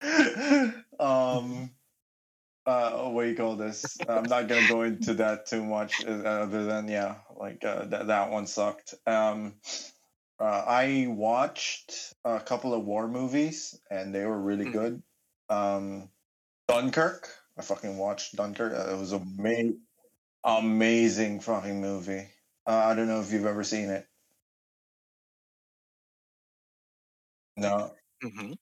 um, uh, what do you call this? I'm not gonna go into that too much, uh, other than yeah, like uh, that that one sucked. Um, uh, I watched a couple of war movies, and they were really Mm. good. Um, Dunkirk. I fucking watched Dunkirk. Uh, it was a amazing, amazing fucking movie. Uh, I don't know if you've ever seen it. No. mhm.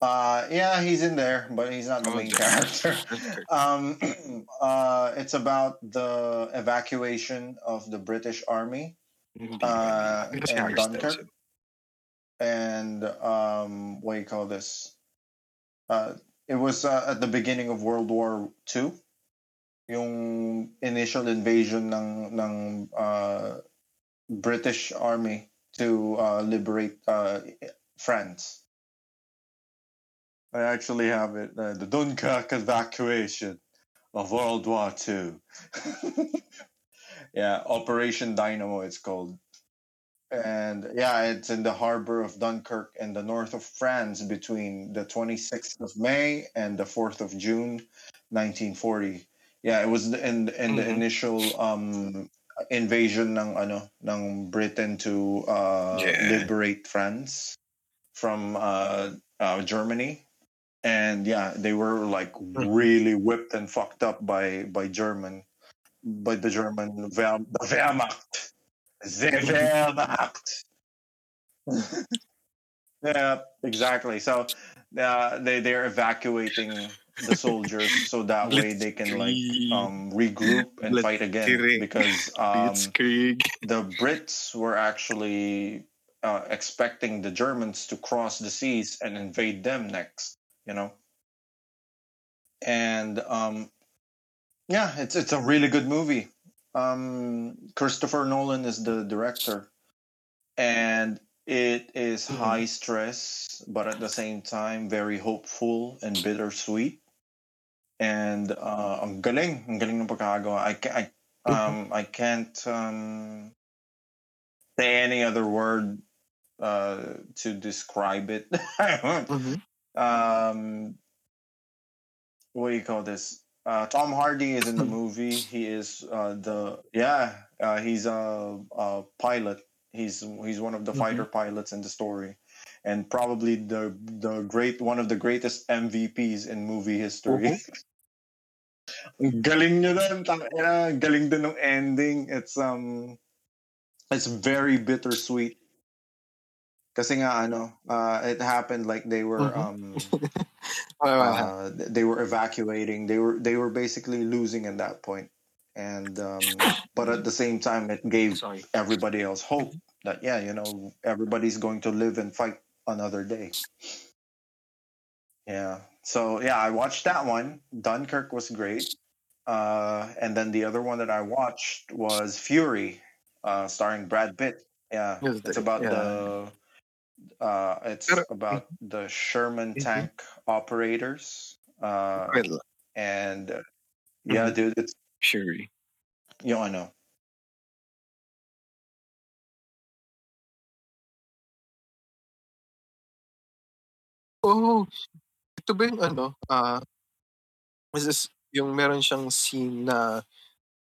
Uh, yeah, he's in there, but he's not the main character. Um, uh, it's about the evacuation of the British Army uh, in Dunkirk, and um, what do you call this? Uh, it was uh, at the beginning of World War Two, yung initial invasion ng ng uh, British Army to uh, liberate uh, France. I actually have it. Uh, the Dunkirk evacuation of World War Two. yeah, Operation Dynamo. It's called. And yeah, it's in the harbor of Dunkirk in the north of France between the 26th of May and the 4th of June, 1940. Yeah, it was in in the Mhm. initial um invasion ng ano ng Britain to uh Yeah. liberate France from uh, uh Germany. And yeah, they were like really whipped and fucked up by by German by the German Wehr, the Wehrmacht. The Wehrmacht. yeah, exactly. So uh, they they're evacuating the soldiers so that way they can like um, regroup and fight again because um, the Brits were actually uh, expecting the Germans to cross the seas and invade them next, you know. And um, yeah, it's it's a really good movie. Um, Christopher Nolan is the director, and it is Mhm. high stress, but at the same time very hopeful and bittersweet. And uh, ang galing, ang galing ng pagkakagawa. I, I um I can't um say any other word uh to describe it. Mhm. Um what do you call this? Uh, Tom Hardy is in the movie. He is uh, the yeah. Uh, he's a, a pilot. He's he's one of the Mhm. fighter pilots in the story, and probably the the great one of the greatest MVPs in movie history. Galing niya dun. Tangina, galing din ng ending. It's um it's very bittersweet. Kasi nga ano, uh, it happened like they were Mhm. um uh, they were evacuating. They were they were basically losing at that point, and um, but at the same time, it gave Sorry. everybody else hope that yeah, you know, everybody's going to live and fight another day. Yeah. So yeah, I watched that one. Dunkirk was great, uh, and then the other one that I watched was Fury, uh, starring Brad Pitt. Yeah, it's about yeah. the. Uh, it's about the Sherman Mhm. tank operators. Uh, Well, and uh, yeah, Mhm. dude, it's sure. you know, I know. Oh, ito ba yung ano, ah, is this yung meron siyang scene na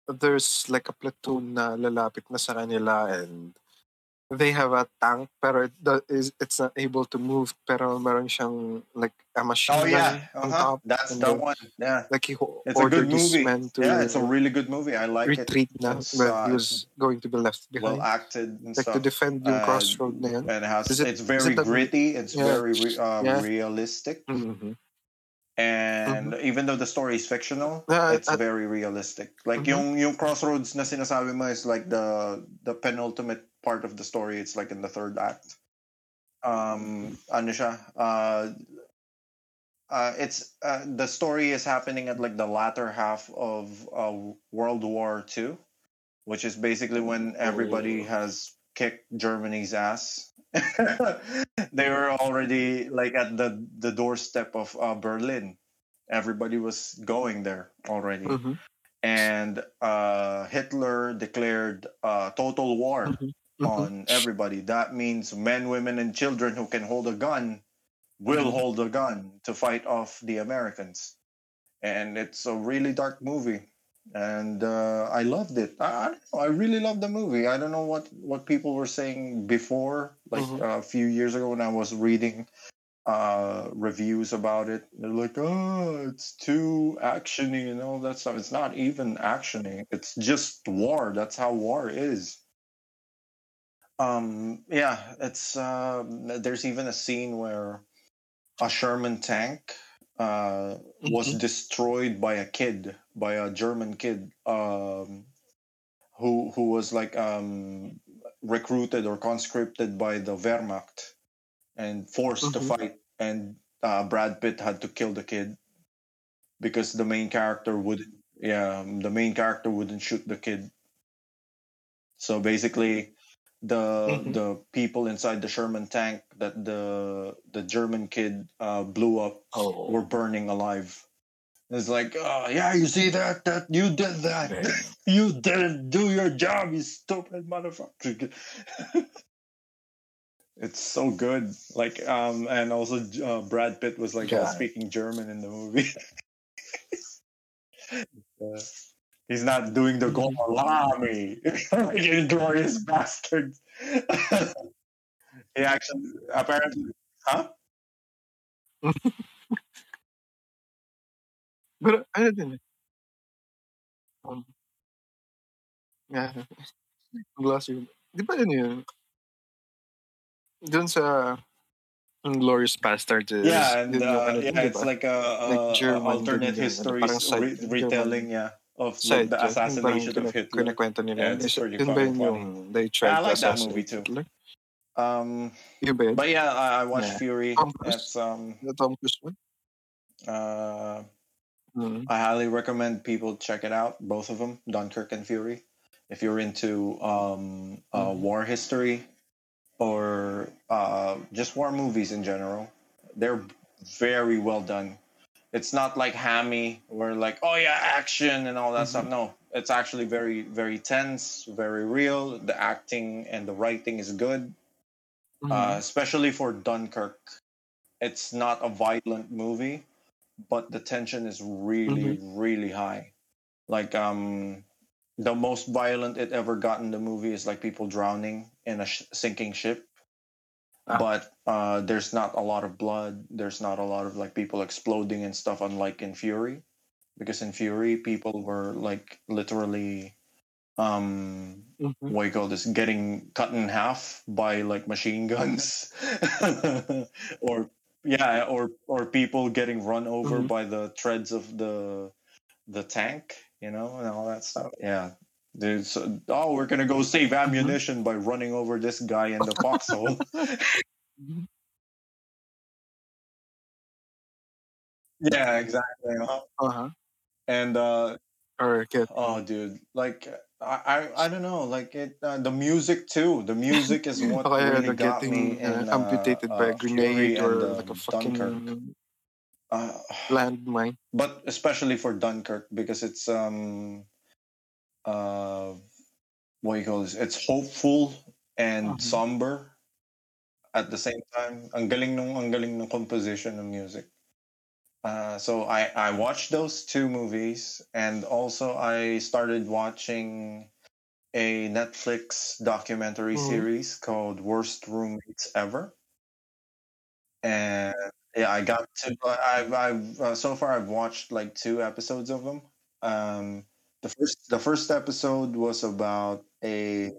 there's like a platoon na lalapit na sa kanila and they have a tank pero it it's not able to move pero meron siyang like a machine Oh yeah, on uh-huh. top that's the one. Yeah, like he ho- it's a good movie. Yeah, it's a really good movie. I like it. retreat na It's, but uh, he was going to be left behind. well acted and like to defend yung Uh, crossroad na yan and it has it- it's very it the- gritty. It's Yeah. very re- uh, Yeah. realistic. Mhm. And even though the story is fictional, Yeah, it's I- very realistic. Like Mhm. yung yung crossroads na sinasabi mo is like the the penultimate part of the story. It's like in the third act. Um, ano siya? Uh, uh, it's uh, the story is happening at like the latter half of uh, World War II, which is basically when everybody Oh. has kicked Germany's ass. they were already like at the the doorstep of uh, Berlin. Everybody was going there already, Mhm. and uh, Hitler declared uh, total war Mhm. Mhm. on everybody. That means men, women, and children who can hold a gun will Mhm. hold a gun to fight off the Americans. And it's a really dark movie. And uh, I loved it. I, I, don't know, I really loved the movie. I don't know what, what people were saying before, like Mhm. uh, a few years ago when I was reading uh, reviews about it. They're like, oh, it's too actiony and all that stuff. It's not even actiony. It's just war. That's how war is. Um, yeah, it's uh, there's even a scene where a Sherman tank uh, was Mhm. destroyed by a kid, by a German kid, um, who who was like um, recruited or conscripted by the Wehrmacht and forced to Mhm. fight. And uh, Brad Pitt had to kill the kid because the main character would, yeah, the main character wouldn't shoot the kid. So basically, the Mhm. the people inside the Sherman tank that the the German kid uh, blew up Oh. were burning alive. It's like, oh yeah, you see that? That you did that. You didn't do your job, you stupid motherfucker. it's so good. Like, um, and also uh, Brad Pitt was like speaking German in the movie. he's not doing the Mhm. Golami, like Inglorious Bastards. he actually, apparently, huh? Pero ano din eh. Um, Yeah. Glossy. Di ba ano yun? Doon sa Glorious Bastards is, Yeah, and uh, yeah, it's like a, a, Like a German alternate din yun, ano, histories parang side- re- retelling, yeah, of the, Side, the assassination of Hitler. kinikwento nila. Yeah, it's pretty yun ba yun yung they tried Yeah, I like that movie too. Hitler? Um, Yun ba yun? but yeah, I, I watched Yeah. Fury. Tom Cruise? It's um, The Tom Cruise one? uh, Mm. I highly recommend people check it out. Both of them, Dunkirk and Fury. If you're into um, uh, Mhm. war history or uh, just war movies in general, they're very well done. It's not like hammy, where like, oh yeah, action and all that stuff. No, it's actually very, very tense, very real. The acting and the writing is good, Mhm. uh, especially for Dunkirk. It's not a violent movie, but the tension is really, really high. Like um, the most violent it ever got in the movie is like people drowning in a sh- sinking ship. Ah. But uh, there's not a lot of blood. There's not a lot of like people exploding and stuff, unlike in Fury, because in Fury people were like literally, um, Mhm. what you call this, getting cut in half by like machine guns, or yeah, or or people getting run over Mhm. by the treads of the the tank, you know, and all that stuff. Yeah. Oh, we're gonna go save ammunition by running over this guy in the foxhole. Yeah, exactly. uh-huh. Uh-huh. And uh, Or get oh, dude, like I, I, I don't know, like it, uh, the music too. The music is what Okay, really they're got me getting uh, in, amputated by uh, a grenade or and, like a um, fucking Dunkirk. Uh, landmine. but especially for Dunkirk because it's um uh what do you call this? It's hopeful and Mhm. somber at the same time. Ang galing nung ang galing ng composition ng music. Uh, so I I watched those two movies and also I started watching a Netflix documentary Mhm. series called Worst Roommates Ever. And yeah, I got to. I've, I've uh, so far I've watched like two episodes of them. Um, the first the first episode was about a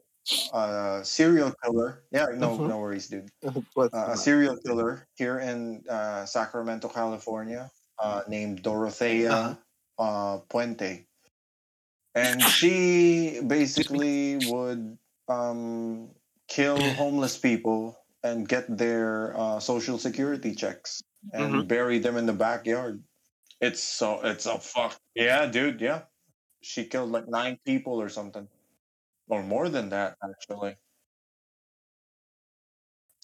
uh, serial killer. Yeah, no, Mhm. no worries, dude. Uh, a serial killer here in uh, Sacramento, California, uh, named Dorothea uh, Puente, and she basically would um, kill homeless people and get their uh, social security checks and Mhm. bury them in the backyard. It's so it's a fuck yeah, dude. Yeah, she killed like nine people or something, or more than that actually.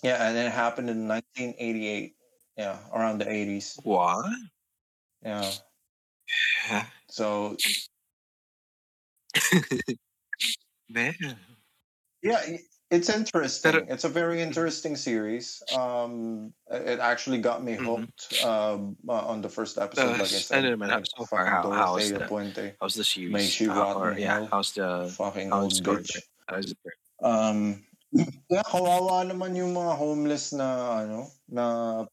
Yeah, and it happened in 1988. Yeah, around the 80s. What? Yeah. Yeah. So Man. yeah, it's interesting. Pero- it's a very interesting series. Um, it actually got me Mhm. hooked um, uh, on the first episode. like I Uh, said, naman, like, so far, how- how's the- Puente, How's the series? May she Uh, rot or, yeah, how's the fucking how's old going? bitch. How's it? Um, yeah, kawawa naman yung mga homeless na ano na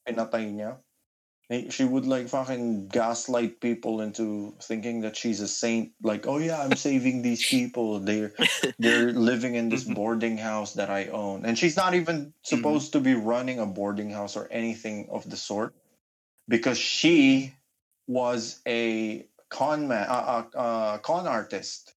pinatay niya. He- She would like fucking gaslight people into thinking that she's a saint. Like, oh yeah, I'm saving these people. They're they're living in this Mhm. boarding house that I own, and she's not even supposed to be running a boarding house or anything of the sort, because she was a con man, a, a, a con artist.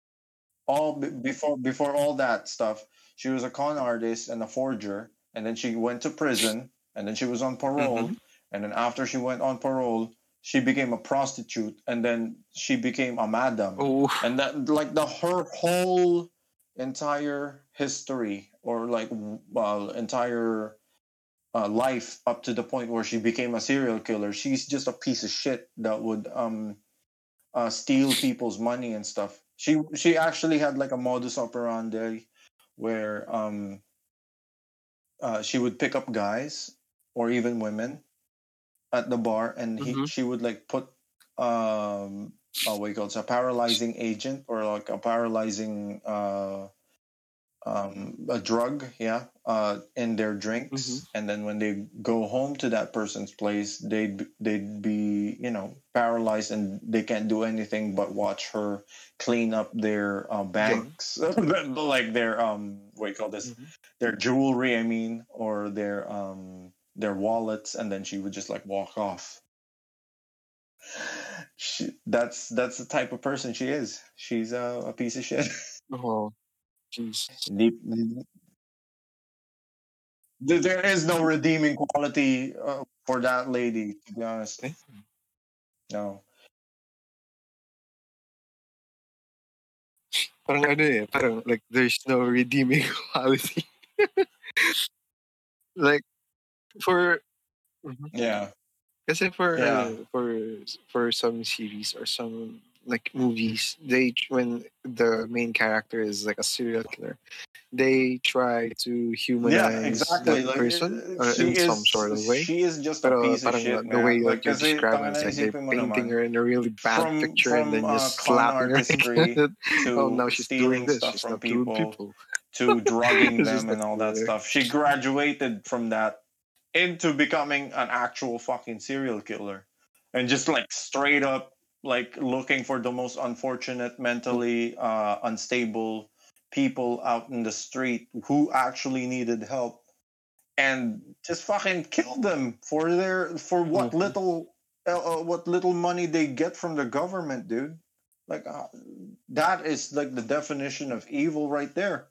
All b- before before all that stuff, she was a con artist and a forger, and then she went to prison, and then she was on parole, and then after she went on parole, she became a prostitute, and then she became a madam. Oh, and that like the her whole entire history or like well entire uh, life up to the point where she became a serial killer she's just a piece of shit that would um uh, steal people's money and stuff. She she actually had like a modus operandi where um uh, she would pick up guys or even women at the bar and he, Mhm. she would like put um uh, what you call it, a paralyzing agent or like a paralyzing uh um, a drug, yeah, uh, in their drinks, Mhm. and then when they go home to that person's place, they'd they'd be you know paralyzed and they can't do anything but watch her clean up their uh, banks, like their um what you call this, Mhm. their jewelry, I mean, or their um their wallets, and then she would just like walk off. She, that's that's the type of person she is. She's a, a piece of shit. Oh, jeez. Deep, There is no redeeming quality uh, for that lady, to be honest. No. Parang ano eh, parang like there's no redeeming quality. like for Mhm. Yeah. Kasi for Yeah. uh, for for some series or some like movies, they when the main character is like a serial killer, they try to humanize Yeah, exactly. that Like, person uh, uh, in some sort of way. She is just a piece of shit, the man. way like you're kasi, describing it's like they're painting her in a really bad from- picture and then from, uh, just slapping her. to oh, now she's doing stealing this. stuff She's from not doing people, people. to drugging them and all that stuff. She graduated from that into becoming an actual fucking serial killer. And just like straight up like looking for the most unfortunate, mentally uh, unstable people out in the street who actually needed help and just fucking kill them for their for what Mhm. little uh, uh, what little money they get from the government, dude. Like uh, that is like the definition of evil right there.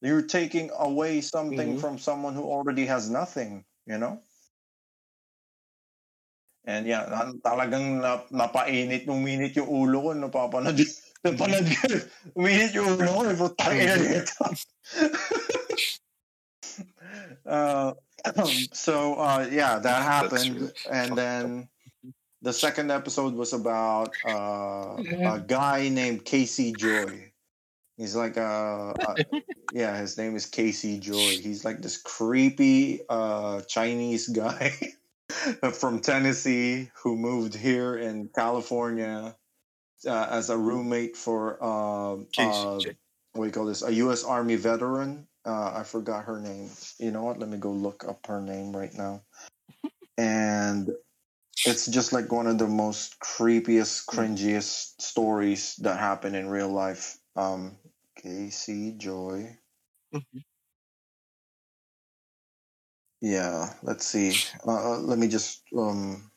You're taking away something Mhm. from someone who already has nothing, you know? And yeah, na- talagang na, napainit, uminit yung ulo ko, napapanood, napanood ko, uminit yung ulo ko, putang ina nito. uh, so, uh, yeah, that happened. And then the second episode was about uh, a guy named Casey Joy. He's like a, a yeah, his name is Casey Joy. He's like this creepy uh, Chinese guy from Tennessee who moved here in California uh, as a roommate for um, uh, what do you call this? A U.S. Army veteran. Uh, I forgot her name. You know what? Let me go look up her name right now. And it's just like one of the most creepiest, cringiest stories that happen in real life. Um, Casey Joy. Mhm. Yeah, let's see. Uh, uh, let me just um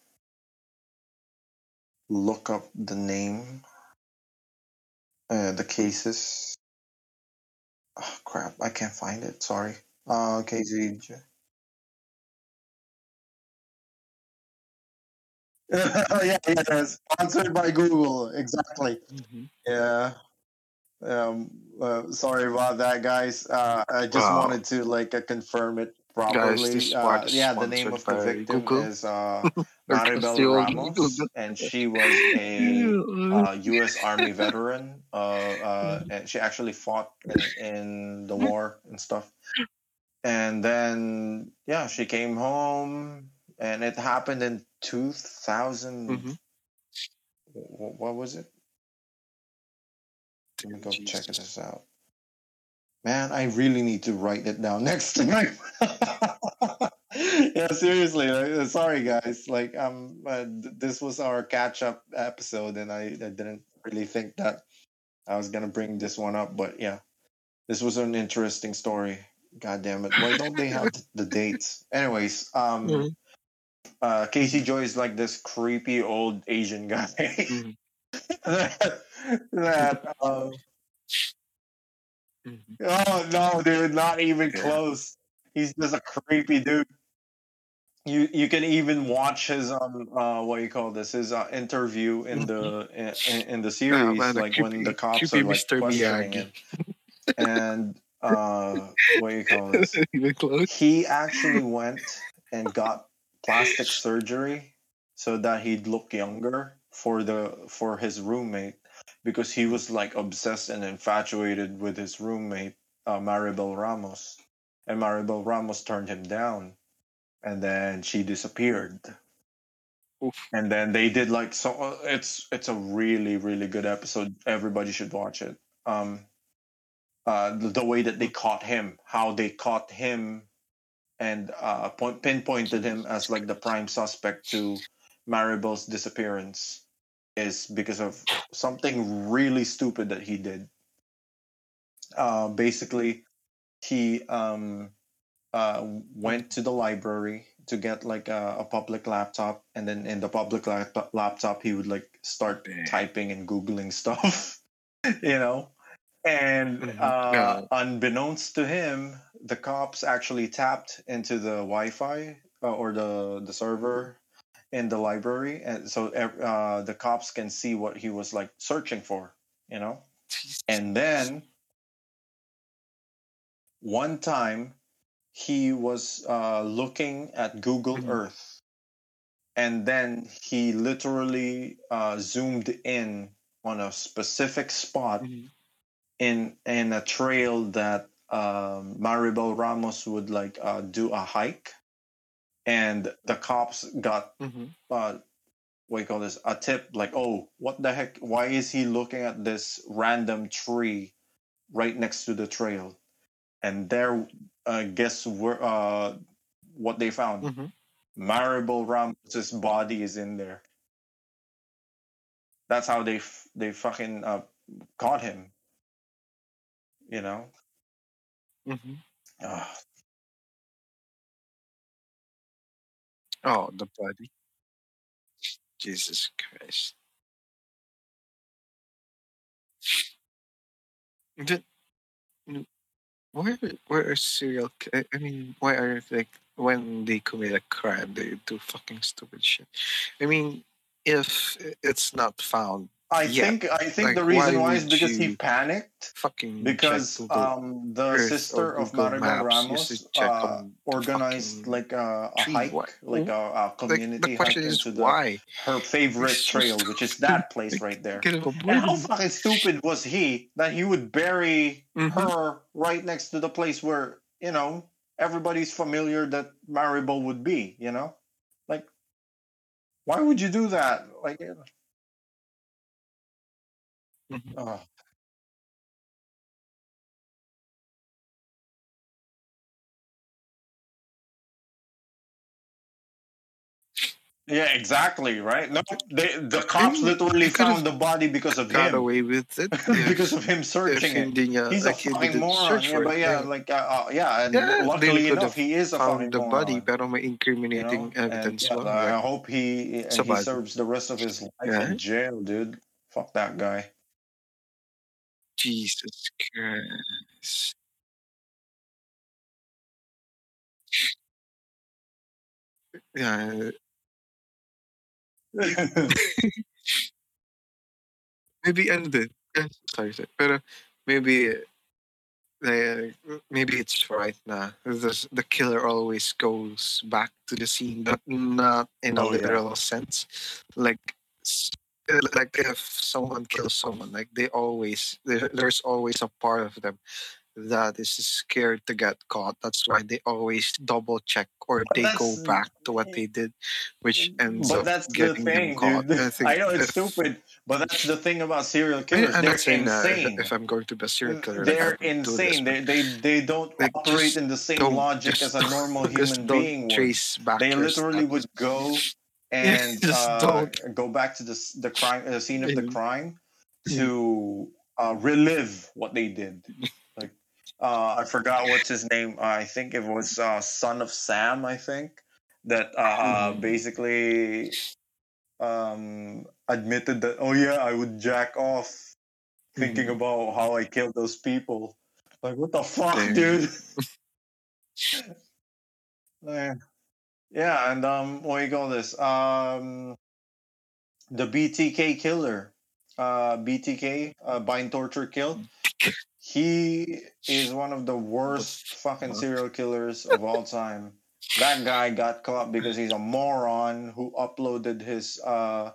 look up the name, uh, the cases. Oh, crap, I can't find it. Sorry. Uh, Casey. J- yeah, yeah, sponsored by Google. Exactly. Mhm. Yeah. Um. Uh, sorry about that, guys. Uh, I just Wow. wanted to like uh, confirm it properly. this uh, yeah, the name of the victim Google. is uh, Maribel Ramos, Google. and she was a uh, U.S. Army veteran. Uh, uh, and she actually fought in, in the war and stuff. And then, yeah, she came home, and it happened in 2000. Mhm. wh- What was it? Let me go check this out. Man, I really need to write it down next time. yeah, seriously. like, uh, sorry, guys. Like, um, uh, th- this was our catch-up episode, and I, I didn't really think that I was gonna bring this one up, but yeah, this was an interesting story. God damn it! Why don't they have the dates? Anyways, um, Mhm. uh, Casey Joy is like this creepy old Asian guy. Mhm. That, Mhm. Oh no, dude, not even close. He's just a creepy dude. You you can even watch his um uh what you call this his uh, interview in the in, in the series man, the like when the cops are like questioning him and uh what you call this Even close. he actually went and got plastic surgery so that he'd look younger for the for his roommate because he was like obsessed and infatuated with his roommate uh, Maribel Ramos and Maribel Ramos turned him down and then she disappeared. Oof. and then they did like so uh, it's it's a really really good episode. Everybody should watch it. Um uh, the, the way that they caught him, how they caught him, and uh, point, pinpointed him as like the prime suspect to Maribel's disappearance is because of something really stupid that he did. Uh, basically, he um, uh, went to the library to get like a, a public laptop, and then in the public laptop, laptop he would like start Damn. typing and googling stuff, you know. And Mhm. uh, unbeknownst to him, the cops actually tapped into the Wi-Fi uh, or the the server in the library, and so uh, the cops can see what he was like searching for, you know. And then one time he was uh, looking at Google Mhm. Earth, and then he literally uh, zoomed in on a specific spot Mhm. in in a trail that um, Maribel Ramos would like uh, do a hike, and the cops got Mhm. uh, what do you call this a tip like oh what the heck why is he looking at this random tree right next to the trail and there uh, guess where uh, what they found Mhm. Maribel Ramos's body is in there that's how they f- they fucking uh, caught him you know Mhm. Ugh. Oh, the body. Jesus Christ. Why are- serial? I mean, why are like when they commit a crime they do fucking stupid shit? I mean, if it's not found, I Yeah, think I think like, the reason why why is because he panicked fucking because Google um the sister of Maribel Ramos just to check uh, organized like a, a hike, Why? like a, a Like community the question hike is into the why? her favorite trail, which is that place right there. And how fucking stupid was he that he would bury Mhm. her right next to the place where you know everybody's familiar that Maribel would be? You know, like why would you do that? Like, Oh. Yeah, exactly, right? No, they, the cops mean, literally found the body because of got him. away with it because of him searching it. niya, He's like, a he fucking didn't moron. search Yeah, for but it. yeah, Yeah. like uh, uh, yeah, and Yeah, they luckily could enough, have he is a fucking found the body moron. pero may You incriminating know, and evidence yeah, I hope he and he body. serves the rest of his life Yeah. in jail, dude. Fuck that guy. Jesus Christ. Yeah, maybe ano din. eh, Sorry, sorry. Pero maybe like, maybe it's right na the, the killer always goes back to the scene, but not in a Oh, yeah. literal sense. Like, Uh, like if someone kills someone, like they always there's always a part of them that is scared to get caught. That's why they always double check or But they go back to what they did, which ends but up that's the getting them caught. dude. I, think I know it's if- stupid, but that's the thing about serial killers. I'm They're saying that if, insane. if I'm going to be a serial killer, They're would do this, insane. They, they they don't Like, operate in the same logic as a normal just human being would. trace back. They literally would go and Just uh, don't. go back to the the crime, the scene of the Mhm. crime, to uh, relive what they did. Like uh, I forgot what's his name. I think it was uh, Son of Sam. I think that uh, Mhm. basically um, admitted that oh yeah, I would jack off thinking Mhm. about how I killed those people. Like what the fuck, dude? Man. Yeah, and um, what do you call this? Um, the BTK killer, uh, BTK, uh, bind, torture, kill. He is one of the worst fucking serial killers of all time. That guy got caught because he's a moron who uploaded his uh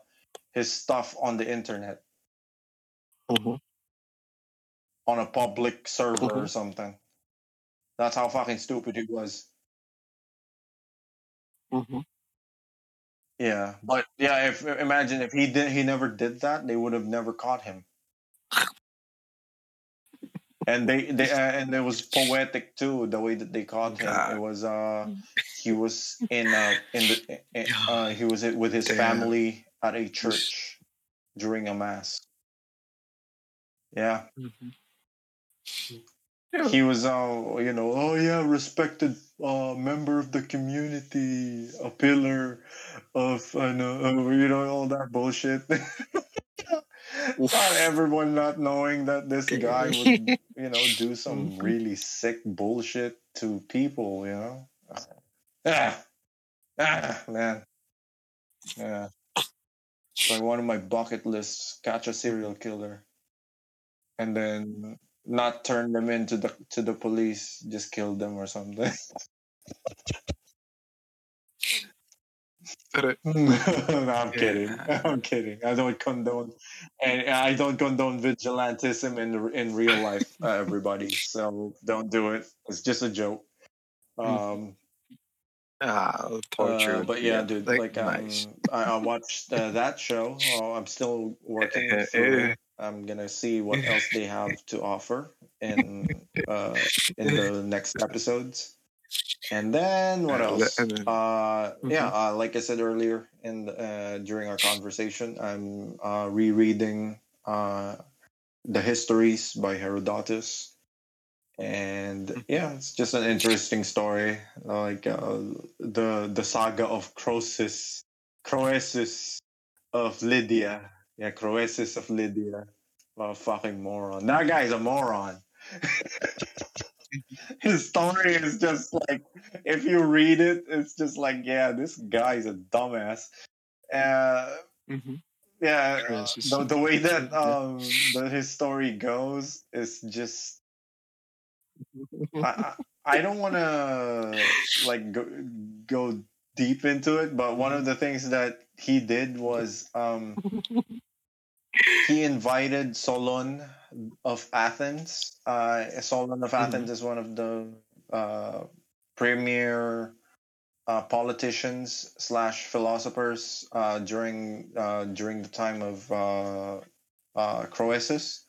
his stuff on the internet Mhm. on a public server or Mhm. something. That's how fucking stupid he was. Mhm. Yeah, but yeah, if imagine if he did, he never did that, they would have never caught him. and they, they uh, and it was poetic too the way that they caught him. It was uh he was in uh in the in, uh he was with his Damn. family at a church during a mass. Yeah, Mhm. he was uh you know oh yeah respected uh member of the community a pillar of uh, no, uh, you know all that bullshit. not everyone not knowing that this guy would you know do some Mhm. really sick bullshit to people you know? Ah, ah man. Yeah. It's like one of my bucket lists catch a serial killer. And then not turn them into the to the police just kill them or something no, I'm kidding. I'm kidding. I don't condone, and I don't condone vigilantism in in real life, uh, everybody. So don't do it. It's just a joke. Um, ah, uh, torture. but yeah, dude, like, um, nice. I, I watched uh, that show. Oh, I'm still working through. I'm gonna see what else they have to offer in uh, in the next episodes. And then what else? and then- Uh, yeah, Mhm. uh, like I said earlier in the, uh, during our conversation, I'm uh, rereading uh, the histories by Herodotus, and Mhm. yeah, it's just an interesting story, like uh, the the saga of Croesus, Croesus of Lydia. Yeah, Croesus of Lydia. What a fucking moron! That guy's a moron. His story is just like if you read it, it's just like, yeah, this guy's a dumbass. Uh, Mhm. yeah, uh, the, the way that um the, his story goes is just I, I, I don't want to like go, go deep into it, but one of the things that he did was um he invited Solon of Athens. Uh, Solon of Athens is one of the uh, premier uh, politicians slash philosophers uh, during uh, during the time of uh, uh, Croesus,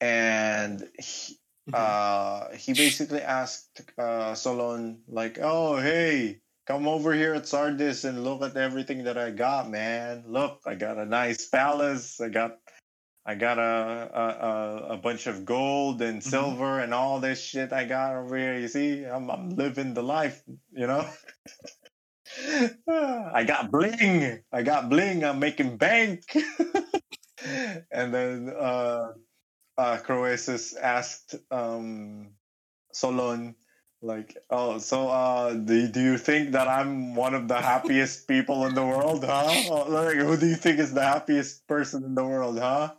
and he, uh, he basically asked uh, Solon like, "Oh, hey." Come over here at Sardis and look at everything that I got, man. Look, I got a nice palace. I got I got a a, a, bunch of gold and Mhm. silver and all this shit I got over here. You see, I'm I'm living the life, you know. I got bling. I got bling. I'm making bank. and then uh, uh, Croesus asked um, Solon, like, oh, so uh, do, do you think that I'm one of the happiest people in the world, huh? Like, who do you think is the happiest person in the world, huh?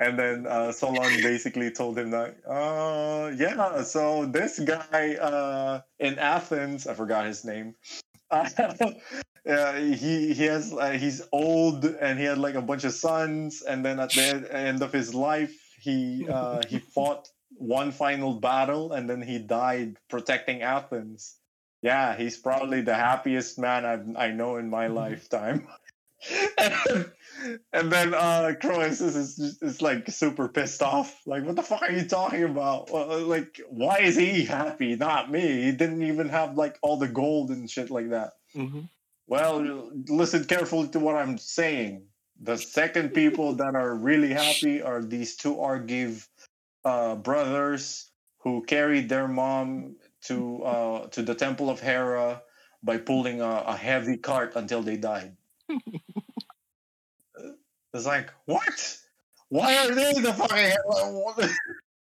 And then uh, Solon basically told him that, uh, yeah, so this guy uh, in Athens, I forgot his name. Uh, yeah, he he has uh, he's old and he had like a bunch of sons, and then at the end- end of his life, he uh, he fought one final battle, and then he died protecting Athens. Yeah, he's probably the happiest man I've, I know in my lifetime. and then, and then uh, Croesus is just, is like super pissed off. Like, what the fuck are you talking about? Like, why is he happy? Not me. He didn't even have like all the gold and shit like that. Mhm. Well, listen carefully to what I'm saying. The second people that are really happy are these two Argive uh, brothers who carried their mom to uh, to the temple of Hera by pulling a, a heavy cart until they died. it's like what? Why are they the fucking?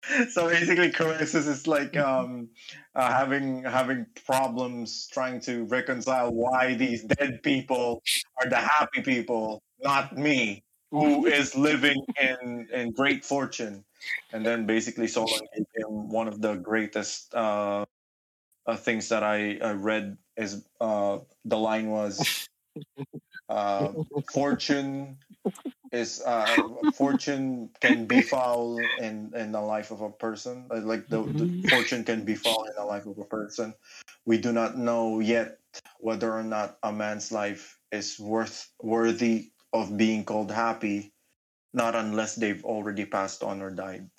so basically, Croesus is like um, uh, having having problems trying to reconcile why these dead people are the happy people, not me, who is living in in great fortune. And then basically Solon gave him one of the greatest uh, uh, things that I, I read is uh, the line was uh, fortune is uh, fortune can befall in in the life of a person. Like the, the fortune can befall in the life of a person. We do not know yet whether or not a man's life is worth worthy of being called happy not unless they've already passed on or died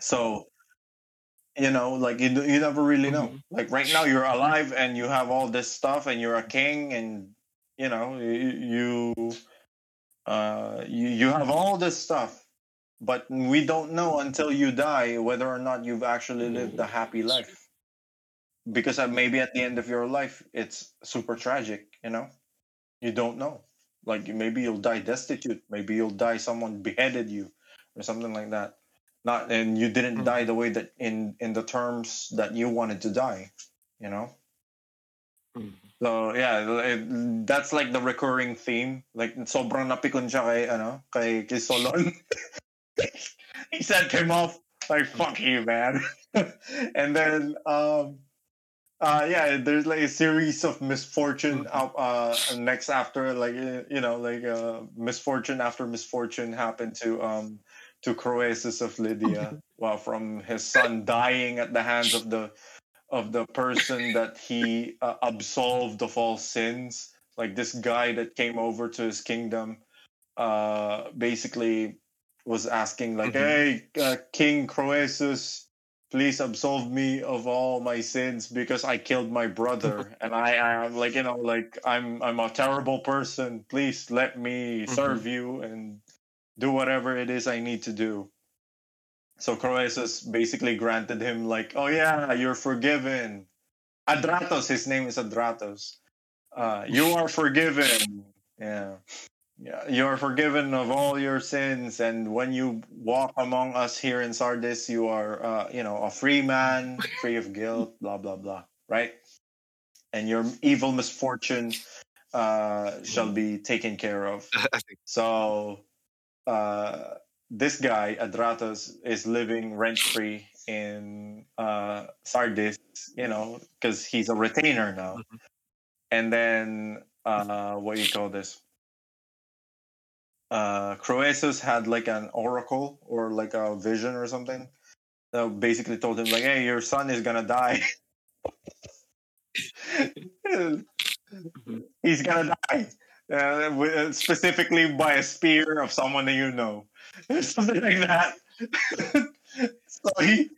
So, you know, like you you never really know. Mhm. Like right now, you're alive and you have all this stuff, and you're a king, and you know you you uh you, you have all this stuff, but we don't know until you die whether or not you've actually lived a happy life. Because uh, maybe at the end of your life, it's super tragic. You know, you don't know. Like maybe you'll die destitute. Maybe you'll die someone beheaded you, or something like that. Not and you didn't Mhm. die the way that in in the terms that you wanted to die. You know. Mhm. So yeah, it- that's like the recurring theme. Like sobrang napikon siya kay ano, kay, kay Solon. he sent him off like fuck you, man. and then um uh yeah, there's like a series of misfortune up uh next after like uh, you know, like uh misfortune after misfortune happened to um to Croesus of Lydia. well, from his son dying at the hands of the of the person that he uh, absolved of all sins like this guy that came over to his kingdom uh basically was asking like Mhm. hey uh, king croesus please absolve me of all my sins because i killed my brother and i am like you know like i'm i'm a terrible person please let me serve you and do whatever it is i need to do so Croesus basically granted him like, oh yeah, you're forgiven. Adratos, his name is Adratos. Uh, you are forgiven. Yeah. Yeah, you're forgiven of all your sins, and when you walk among us here in Sardis, you are, uh, you know, a free man, free of guilt, blah blah blah, right? And your evil misfortune uh, shall be taken care of. So uh, this guy, Adratos, is living rent free in uh, Sardis, you know, because he's a retainer now. Mhm. And then, uh, what do you call this? Uh, Croesus had like an oracle or like a vision or something that basically told him, like, hey, your son is gonna die. He's gonna die. Uh, wi- specifically by a spear of someone that you know. Something like that. so he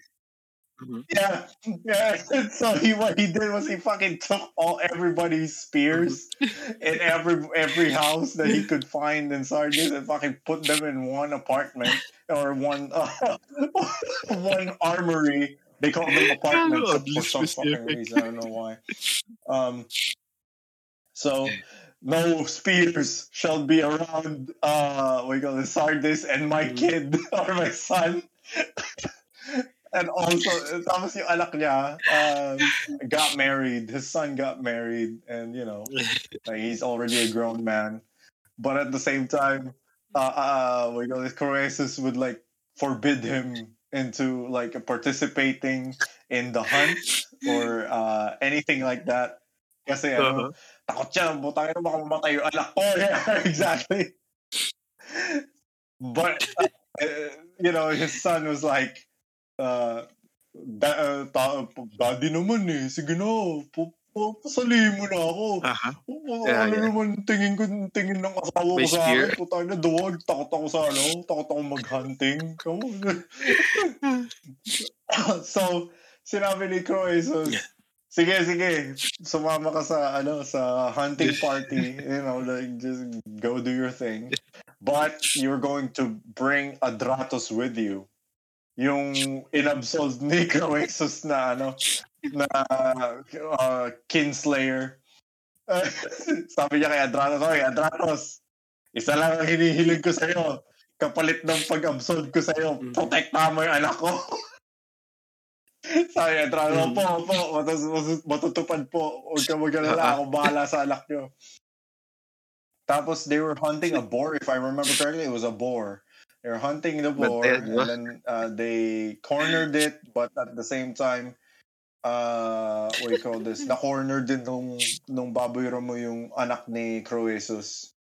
Mhm. yeah, yeah. So he what he did was he fucking took all everybody's spears in every every house that he could find in Sardis and fucking put them in one apartment or one uh, one armory. They call them apartments for some fucking reason. I don't know why. Um, so no spears shall be around uh you call it, Sardis and my Mhm. kid or my son. And also tapos yung anak niya um, got married. His son got married and you know like, he's already a grown man. But at the same time, uh, uh you call it, Croesus would like forbid him into like participating in the hunt or uh anything like that. Kasi ano, Uh-huh. takot siya, butangin na baka mamatay yung anak ko. Yeah, exactly. But, uh, you know, his son was like, uh, da, uh, ta, daddy naman eh, sige na, pu- pu- pasalihin mo na ako. Uh-huh. Oh, Yeah, ano yeah. naman tingin ko tingin ng asawa ko sa akin. Putang na duwag, takot ako sa ano, takot ako mag-hunting. So, sinabi ni Croesus, sige, sige, sumama ka sa, ano, sa hunting party. You know, like, just go do your thing. But you're going to bring Adratos with you. Yung inabsolve ni Croesus na, ano, na uh, kinslayer. Sabi niya kay Adratos, Oy, Adratos, isa lang ang hinihiling ko sa'yo. Kapalit ng pag-absolve ko sa'yo, Mm. protekta mo yung anak ko. Sabi niya, Adratos, Mm. po, po, matus- matutupad po. Huwag ka mag-alala, ako bahala sa anak niyo. Tapos they were hunting a boar, if I remember correctly, it was a boar. They were hunting the boar, then, and then uh, they cornered it, but at the same time, uh, what do you call this? Na-corner din nung, nung baboy mo yung anak ni Croesus.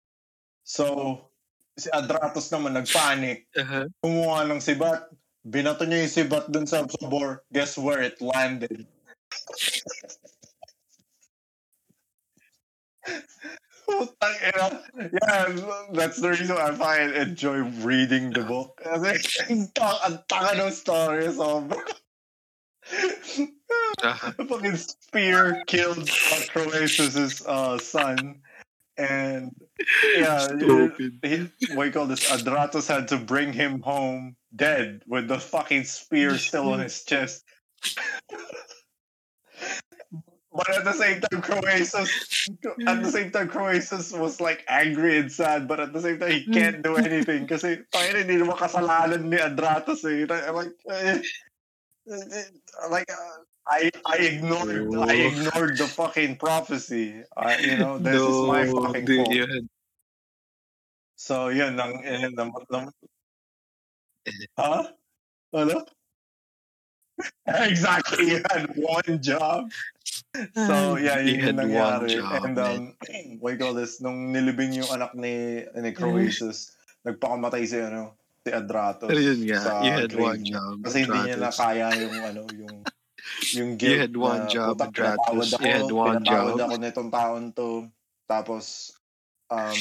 So, si Adratos naman nagpanic. Uh-huh. Kumuha ng sibat. Binato niya yung sibat dun sa, sa boar. Guess where it landed? Yeah, that's the reason I find enjoy reading the book. Kasi ang ta- ang tanga ng story, sobra. Uh, the fucking spear killed uh, Croesus' uh, son. And yeah, Stupid. he, what you call this? Adratos had to bring him home dead with the fucking spear still on his chest. but at the same time, Croesus, at the same time, Croesus was like angry and sad, but at the same time, he can't do anything kasi tayo hindi naman kasalanan ni Adratos eh. Like, eh, eh, like uh, I I ignored I ignored the fucking prophecy. Uh, you know, this is my fucking dude, fault. had- So yun, nang, eh, nang, nang, huh? Ano? exactly, you had one job. So yeah, You yun had yung one nangyari. job, And um, what do you call this? Nung nilibing yung anak ni, ni Croesus, nagpakamatay si, ano, si Adratos. Pero yun nga, sa you had one niya. job, Kasi hindi niya na Adratus. kaya yung, ano, yung, yung guilt You had one na, job, "Putak, pinatawad Adratus. ako, You had one pinatawad job." ako nitong taon to. Tapos, um,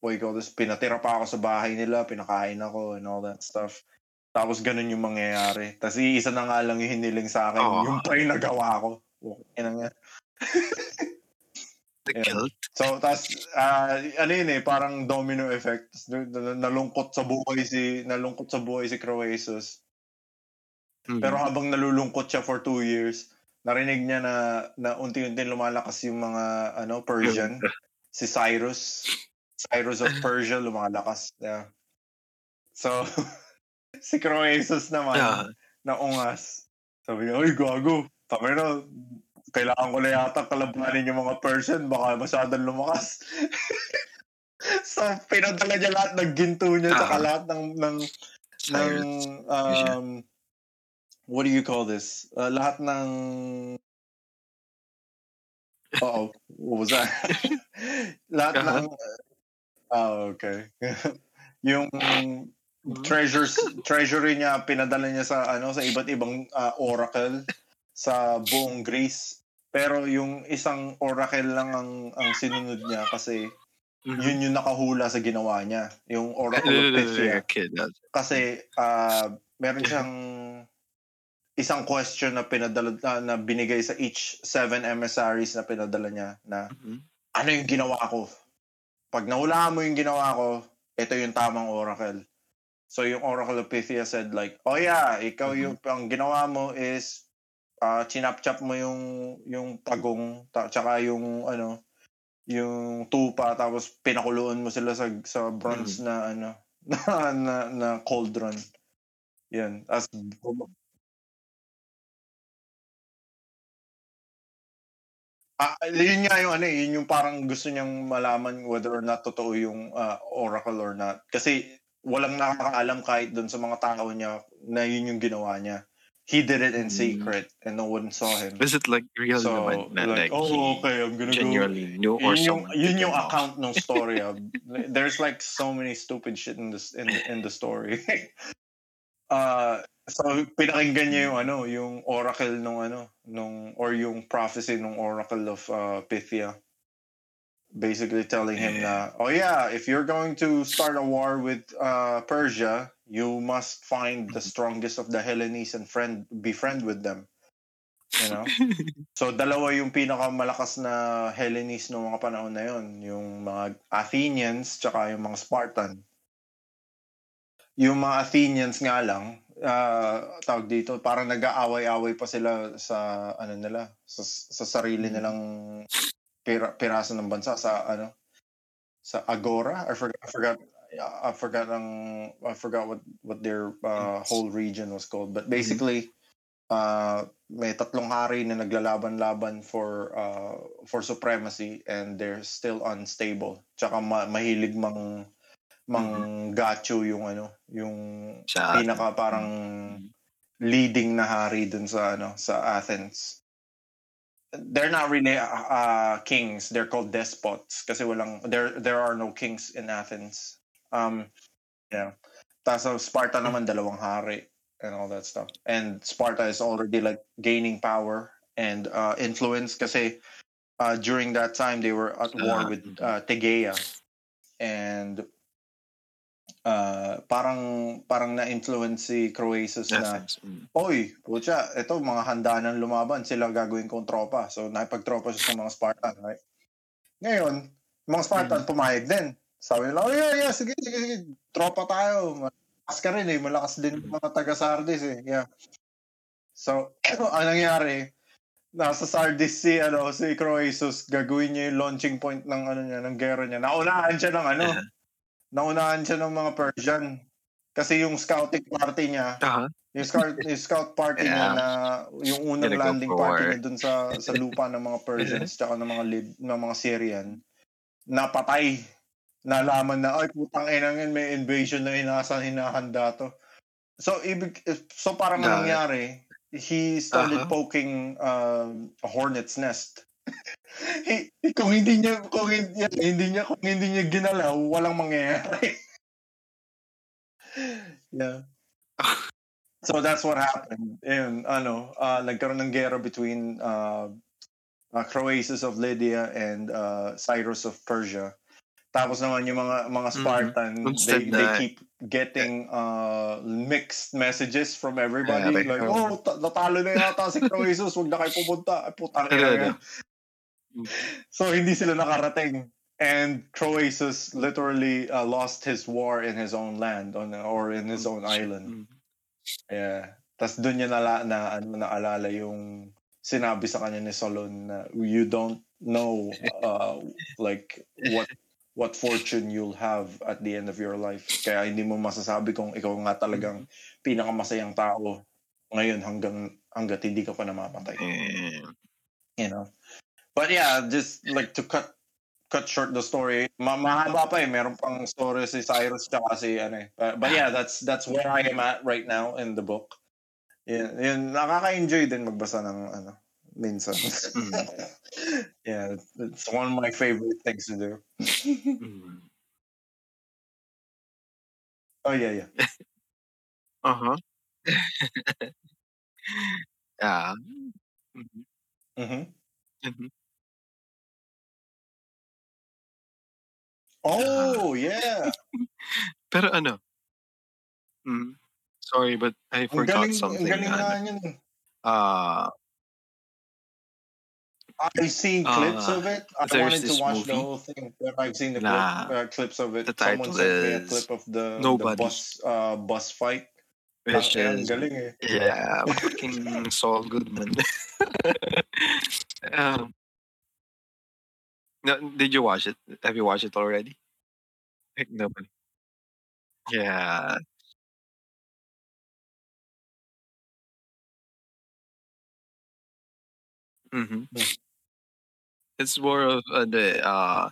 what you call this? Pinatira pa ako sa bahay nila, pinakain ako and all that stuff. Tapos ganun yung mangyayari. Tapos iisa na nga lang yung hiniling sa akin, Oh. yung pa yung nagawa ko. Okay na nga. The Yeah. guilt. So, tas, ah, ano yun eh, parang domino effect. Nalungkot sa buhay si, nalungkot sa buhay si Croesus. Mhm. Pero habang nalulungkot siya for two years, narinig niya na, na unti-unti lumalakas yung mga, ano, Persian. si Cyrus. Cyrus of Persia lumalakas. Yeah. So, si Croesus naman, Yeah. naungas. Sabi niya, ay, gago. Sabi na, kailangan ko na yata kalabanin yung mga Persian, baka masyadong lumakas. so, pinadala niya lahat ng ginto niya, saka Ah. lahat ng, ng, ng, um, what do you call this? Uh, lahat ng, oh what was that? lahat Uh-huh. ng, oh, okay. yung. Treasures treasury niya pinadala niya sa ano sa iba't ibang ah, oracle sa buong Greece. Pero yung isang oracle lang ang ang sinunod niya kasi Mhm. yun yung nakahula sa ginawa niya yung oracle of Pythia kasi ah, meron siyang isang question na pinadala na, na binigay sa each seven emissaries na pinadala niya na Mhm. ano yung ginawa ko? Pag nahulaan mo yung ginawa ko ito yung tamang oracle So yung Oracle of Pythia said like, oh yeah, ikaw yung ang ginawa mo is uh, chinap-chap mo yung yung tagong ta- tsaka yung ano yung tupa tapos pinakuluan mo sila sa sa bronze na ano na, na na cauldron. Yan. As Ah, yun nga yung ano eh, yun yung parang gusto niyang malaman whether or not totoo yung ah, oracle or not. Kasi walang nakakaalam kahit doon sa mga tao niya na yun yung ginawa niya. He did it in Mm. secret and no one saw him. Is it like real So, naman na like, like, oh, okay, I'm gonna go. genuinely knew or Yun yung, yun yung account ng story. ah. There's like so many stupid shit in this in the, in the story. uh so pinakinggan niya yung ano, yung oracle nung ano, nung or yung prophecy nung oracle of uh, Pythia. Basically telling him na, oh yeah, if you're going to start a war with uh, Persia, you must find the strongest of the Hellenes and friend befriend with them. You know? So dalawa yung pinakamalakas na Hellenes noong mga panahon na yon, yung mga Athenians tsaka yung mga Spartan. Yung mga Athenians nga lang, ah, tawag dito, parang nag-aaway-away pa sila sa ano nila, sa, sa sarili nilang pira, piraso ng bansa sa ano sa Agora. I forgot I forgot I forgot ang I forgot what what their uh, whole region was called. But basically uh, may tatlong hari na naglalaban-laban for uh, for supremacy and they're still unstable. Tsaka ma- mahilig mang mang gacho yung ano, yung Sa pinaka parang leading na hari dun sa ano sa Athens. They're not really uh, uh, kings. They're called despots kasi walang there there are no kings in Athens. Um yeah. Tapos sa Sparta naman dalawang hari and all that stuff. And Sparta is already like gaining power and uh, influence kasi uh, during that time they were at war Ah, with uh, Tegea and uh, parang parang na-influence si Croesus na. Mm. Oy, pucha, ito mga handa ng lumaban, sila gagawin kong tropa. So nakipagtropa siya sa mga Spartan, right? Ngayon, mga Spartan pumayag din. Sabi nila, oh yeah, yeah, sige, sige, sige. Tropa tayo. Malakas ka rin eh. Malakas din yung mga taga Sardis eh. Yeah. So, ang nangyari, nasa Sardis si, ano, si Croesus, gagawin niya yung launching point ng, ano niya, ng gera niya. Naunahan siya ng, ano, Yeah. Naunahan siya ng mga Persian. Kasi yung scouting party niya, Aha. yung scout, yung scout party niya Yeah. na yung unang landing party niya dun sa sa lupa ng mga Persians tsaka ng mga Lib, ng mga Syrian napatay nalaman na ay putang ina yun may invasion na inasa hinahanda to so ibig so parang Yeah. ang nangyari he started Uh-huh. poking um, a hornet's nest kung hindi niya kung hindi, hindi niya kung hindi niya ginalaw walang mangyayari yeah So that's what happened. Ayun, ano, uh, nagkaroon ng gera between uh, uh, Croesus of Lydia and uh, Cyrus of Persia. Tapos naman yung mga mga Spartan, Instead they, they keep getting uh, mixed messages from everybody. Yeah, like, oh. oh, ta- natalo na yata si Croesus, huwag na kayo pumunta. Ay, putang ina. So hindi sila nakarating. And Croesus literally uh, lost his war in his own land on or in his own island. Mm. Yeah. Tapos doon niya nala, na, ano, naalala yung sinabi sa kanya ni Solon na you don't know uh, like what what fortune you'll have at the end of your life. Kaya hindi mo masasabi kung ikaw nga talagang pinakamasayang tao ngayon hanggang hanggat hindi ka pa namamatay. You know? But yeah, just like to cut cut short the story. Ma mahaba pa eh. Meron pang story si Cyrus tsaka si ano eh. But, but yeah, that's that's where I am at right now in the book. Yeah, yun, nakaka-enjoy din magbasa ng ano, minsan. yeah, it's one of my favorite things to do. mm. Oh yeah, yeah. Uh-huh. yeah. Mhm. Mhm. Mhm. Oh, yeah. Pero ano? Mm. Sorry, but I forgot galing, something. galing ano. nga yun. Ah, I've seen clips Uh, of it. I wanted to watch the whole thing, but I've seen the na clip, uh, clips of it. the Someone title sent me a clip of the, the Nobody. bus uh, bus fight. which is galing eh. yeah, fucking Saul Goodman. um, no, did you watch it? Have you watched it already? Like, Nobody. Yeah. hmm. It's more of uh, the uh,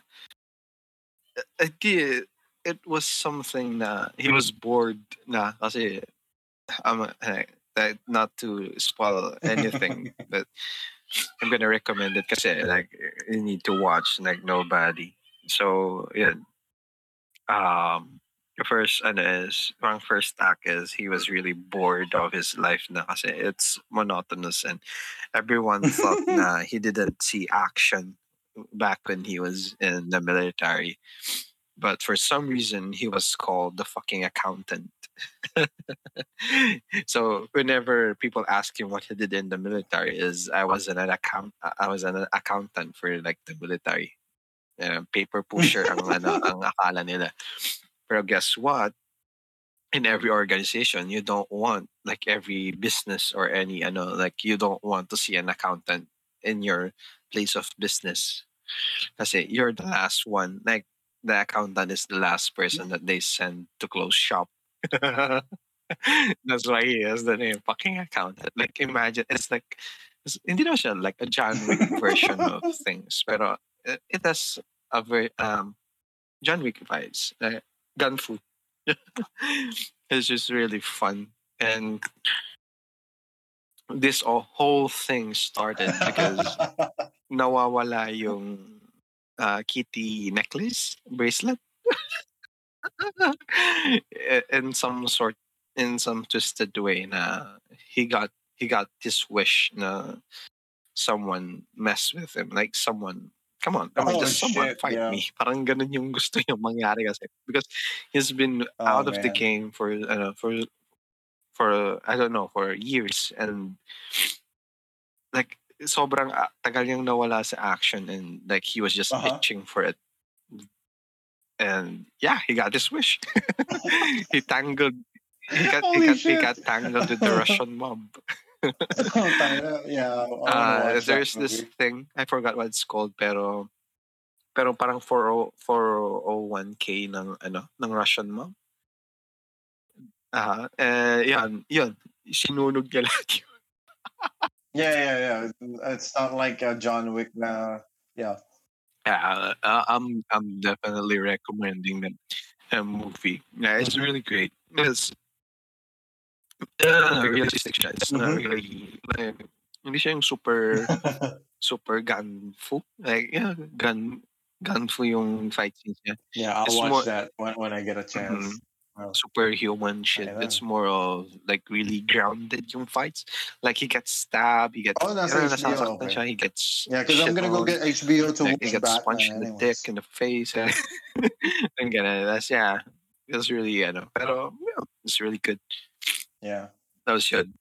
I did. It was something na he was bored na kasi I'm uh, not to spoil anything, but I'm gonna recommend it kasi like you need to watch like nobody. So yeah, um, the first ano is ang first act is he was really bored of his life na kasi it's monotonous and everyone thought na he didn't see action back when he was in the military. But for some reason, he was called the fucking accountant. so whenever people ask him what he did in the military, is I was an account, I was an accountant for like the military. Uh, paper pusher ang ano ang akala nila. Pero guess what? In every organization, you don't want like every business or any ano like you don't want to see an accountant in your place of business. Kasi you're the last one. Like the accountant is the last person that they send to close shop. That's why he has the name fucking accountant. Like imagine it's like it's, hindi naman siya like a John Wick version of things. Pero it, it has a very um John Wick vibes. Uh, gun fu. it's just really fun. And this whole thing started because nawawala yung uh, kitty necklace bracelet in some sort in some twisted way na he got he got his wish na someone mess with him. Like someone, come on, I mean, Oh, just someone shit, fight yeah. me. Parang ganun yung gusto yung mangyari kasi. Because he's been Oh, out of the game for, ano, for, for, I don't know, for years. And like, sobrang ah, tagal niyang nawala sa action and like he was just Uh-huh. itching for it. And yeah, he got his wish. he tangled. He got, he Holy got, he got tangled with the Russian mob. Oh, yeah, I Uh, there's this thing I forgot what it's called pero pero parang 40 401k ng ano ng Russian mob. Ah, eh yan, yun. Sinunog niya lahat yun. Yeah, yeah, yeah. It's not like uh, John Wick na. Yeah. Yeah, I'm I'm definitely recommending that movie. Yeah, it's Mhm. really great. It's uh, realistic siya. It's not Mhm. really like, hindi siya yung super super gun fu. Like yeah, gun gun fu yung fight scenes niya. yeah, I'll It's watch more- that when, when I get a chance. Mhm. Superhuman shit. It's more of like really grounded yung fights. Like he gets stabbed, he gets Oh, nasa ano, HBO, nasasaktan okay. he gets Yeah, because I'm gonna go get HBO to like, watch he gets punched in the dick in the face. and ganun. That's yeah. It's really ano. Pero yeah, it's really good. Yeah, That was good.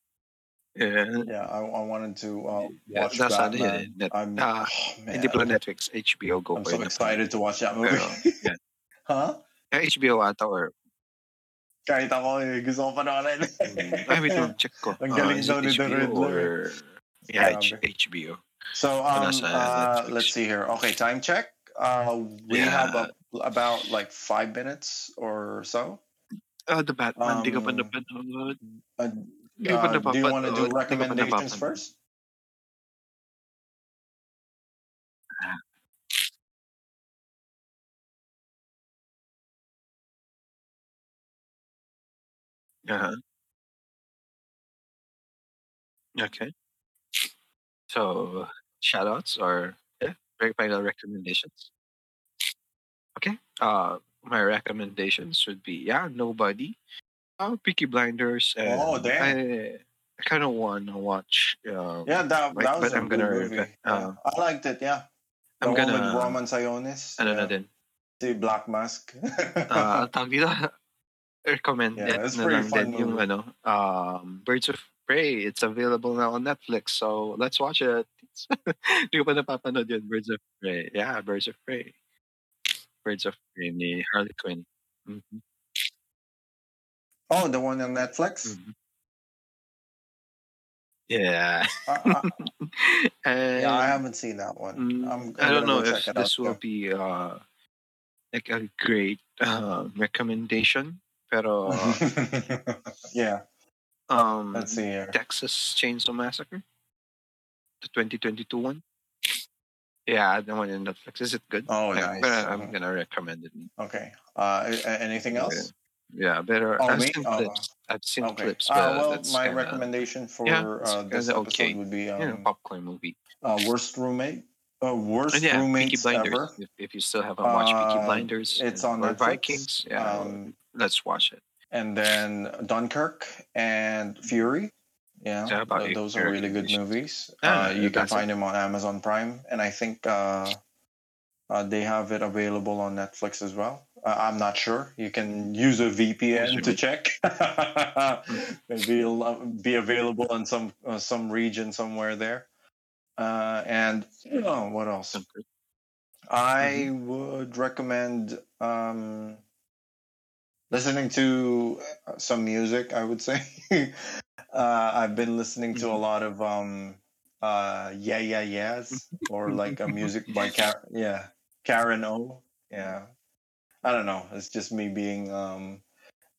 Yeah. yeah. I, I wanted to uh, Yeah, watch that's Batman. I'm, ah, oh, man, pala Netflix, HBO go I'm so excited to watch that movie. Pero, yeah. huh? Yeah, HBO ata or Kahit ako, eh, gusto ko panoorin. mm, ay wait, check ko. Ang Ah, galing is daw ni The Riddler. or yeah, H-. HBO. So um, uh, let's see here. Okay, time check. Uh, we have Yeah. a, about like five minutes or so. Oh, the Batman. Di ka pa Um, napanood. Uh, uh, do you want to do recommendations first? Uh-huh. Okay. So, shoutouts or yeah, very final recommendations. Okay. Uh, my recommendations would be yeah, nobody. Oh, Peaky Blinders. And Oh, damn. I, I kind of want to watch. Um, Yeah, that, Like, that was but a I'm good gonna movie. Yeah, uh, I liked it. Yeah, the I'm one gonna. Roman Sionis. ano na yeah. din. The Black Mask. Uh, ang tawag dito, recommend Yeah, it na lang din yung ano, um, Birds of Prey. It's available now on Netflix, so let's watch it. Hindi ko pa napapanood yun, Birds of Prey. Yeah, Birds of Prey. Birds of Prey ni Harley Quinn. Mhm. oh, the one on Netflix. Mhm. Yeah. Uh, uh, yeah, I haven't seen that one. mm, I'm, I'm I don't know if this out. will be uh, like a great uh, recommendation, pero yeah, um, let's see here. Texas Chainsaw Massacre, the 2022 one. Yeah, the one in Netflix. Is it good? Oh, Yeah, nice. I'm Uh-huh. gonna recommend it. Okay. Uh, a- a- anything else? Yeah, better. Oh, I've seen Oh, clips. I've seen Okay. clips. Uh, well, my kinda, recommendation for yeah, uh, this episode okay. would be you know, um, popcorn movie. uh, worst roommate. Uh, worst And yeah, Peaky Blinders. ever. If, if you still haven't watched Peaky Uh, Blinders, It's on or Netflix. Vikings, yeah, Um, let's watch it. and then Dunkirk and Fury. Yeah, Yeah, th- those are really good movies. Ah, uh, you can it. find them on Amazon Prime, and I think uh, uh, they have it available on Netflix as well. Uh, I'm not sure. You can use a VPN to check. Maybe it'll be available in some uh, some region somewhere there. Uh, and oh, what else? I would recommend um, listening to uh, some music. I would say uh, I've been listening to a Mhm. lot of um, uh, Yeah Yeah Yeahs or like a music by Car- yeah Karen O. Yeah, I don't know. It's just me being um,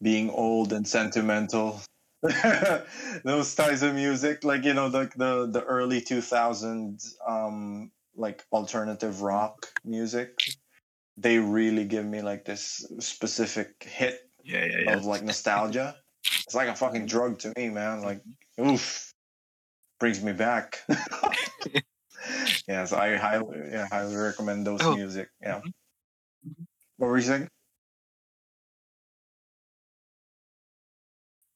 being old and sentimental. Those types of music, like you know, like the the early two thousands um, like alternative rock music they really give me like this specific hit Yeah, yeah, yeah. of like nostalgia it's like a fucking drug to me man like oof brings me back yeah so i highly yeah highly recommend those Oh. music yeah Mhm. what were you saying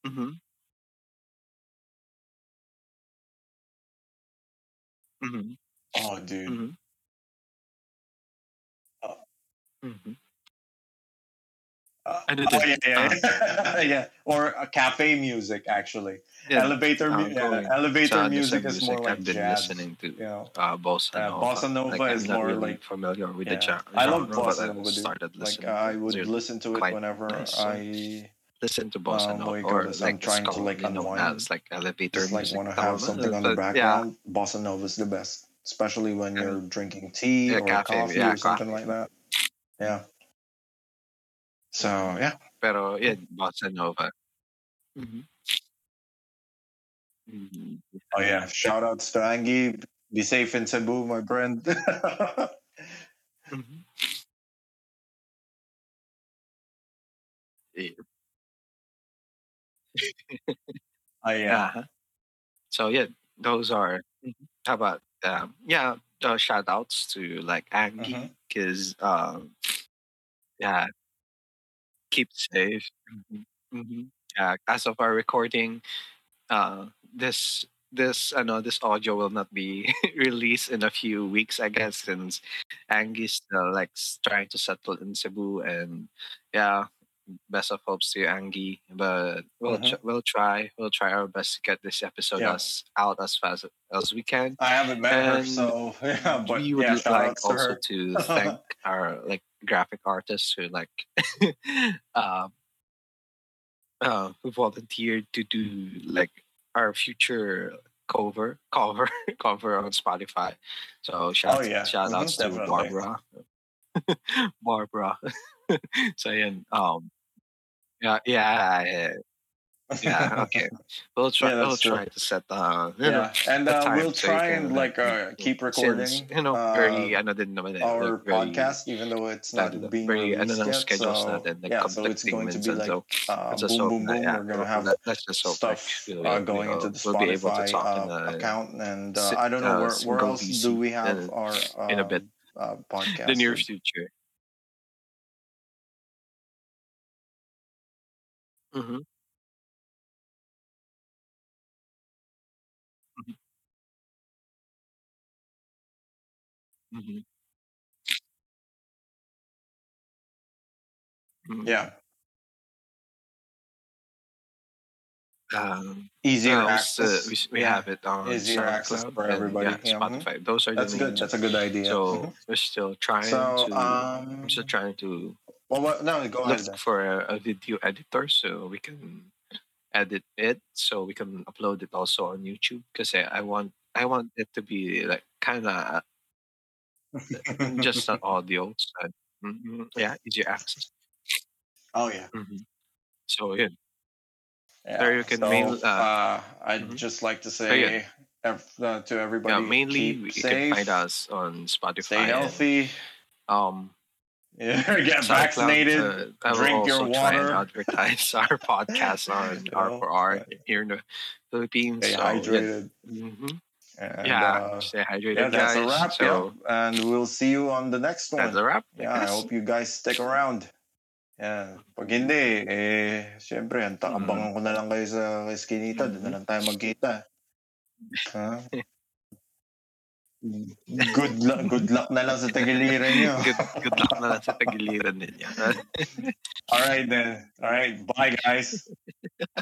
Mm hmm Mm Mhm. Oh, dude. Mhm. Mhm. Uh, oh, yeah, yeah. yeah. Or uh, cafe music, actually. Yeah, elevator mu- yeah, elevator sa ano music is more like I've been jazz. listening to You know, uh, bossa Uh, nova. bossa nova like, is I'm more really like- familiar with the genre, I love bossa nova, started like listening. uh, I would listen to it whenever nice, I listen to bossa um, nova or like I'm trying to, it's like, unwind. as like elevator just like music. want to have something on the background. Bossa nova is the best, especially when you're drinking tea or coffee or something like that. Yeah. So yeah, pero yeah, bossa nova. Mhm. Mhm. oh yeah. Shout outs to Angie. Be safe in Cebu, my friend. Mhm. Yeah. oh yeah. Uh-huh. So yeah, those are. Mhm. How about um, yeah, uh, shout outs to like Angie because um, yeah, keep safe. hmm hmm Yeah, as of our recording, uh, this this I know this audio will not be released in a few weeks, I guess, since Angie's still like trying to settle in Cebu, and yeah, best of hopes to you, Angie. But we'll Mhm. tr- we'll try we'll try our best to get this episode Yeah. as out as fast as we can. I haven't met her, so yeah. But we would yeah, like also her. to thank our like graphic artists who like um uh, who volunteered to do like our future cover cover cover on Spotify. So shout Oh, yeah. shout Mhm, outs to. Barbara. Barbara. so yeah, um yeah yeah yeah, yeah okay. We'll try Yeah, we'll true. try to set uh you know, yeah, and the uh, we'll so you try can, and like uh, keep recording since, you know uh, very ano din naman eh, our like, very, podcast, even though it's not ano, being very ano ng schedules So natin like yeah, so it's going to be like so uh, let's boom, boom, boom. yeah, We're gonna have let, let's just hope stuff like, we'll, uh, going we'll, into the we'll be able to Spotify talk in uh, a, account, and uh, I don't know uh, where where else do we have our in a bit. uh, podcast. In the near future. Mm-hmm. Mm-hmm. Mm-hmm. Yeah, Um, easier uh, we access. we, s- we yeah. have it on Easier access SoundCloud for and, everybody. yeah, Yeah, mhm. Spotify. Those are That's the good. main That's a good idea. So Mhm. we're still trying So to. um, I'm still trying to well, what, no, go ahead. look then. for a, a video editor so we can edit it so we can upload it also on YouTube because I, I want I want it to be like kind of just an audio so mhm, yeah easier access oh yeah. hmm so yeah Yeah. There you can so, mail, uh, uh, I'd mhm. just like to yeah. say ev- uh, to everybody, yeah mainly you safe, can find us on Spotify stay and, healthy, um yeah, get SoundCloud, vaccinated, uh, drink your also try and water. advertise our podcast on You R know, for R uh, here in the Philippines stay so yeah, hydrated. hmm And, yeah uh, stay hydrated yeah, that's guys a wrap. so yeah. And we'll see you on the next one. that's a wrap Yeah, I hope you guys stick around. Yeah. Pag hindi, eh, syempre, anta- Mm. abangan ko na lang kayo sa kay Skinita. Doon na lang tayo magkita. Ha? Good luck, good luck na lang sa tagiliran nyo. good, good luck na lang sa tagiliran ninyo. All right then. All right. Bye, guys.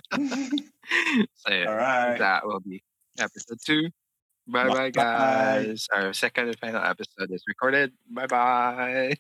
so yeah, All right. that will be episode two. Bye bye, guys. Our second and final episode is recorded. Bye bye.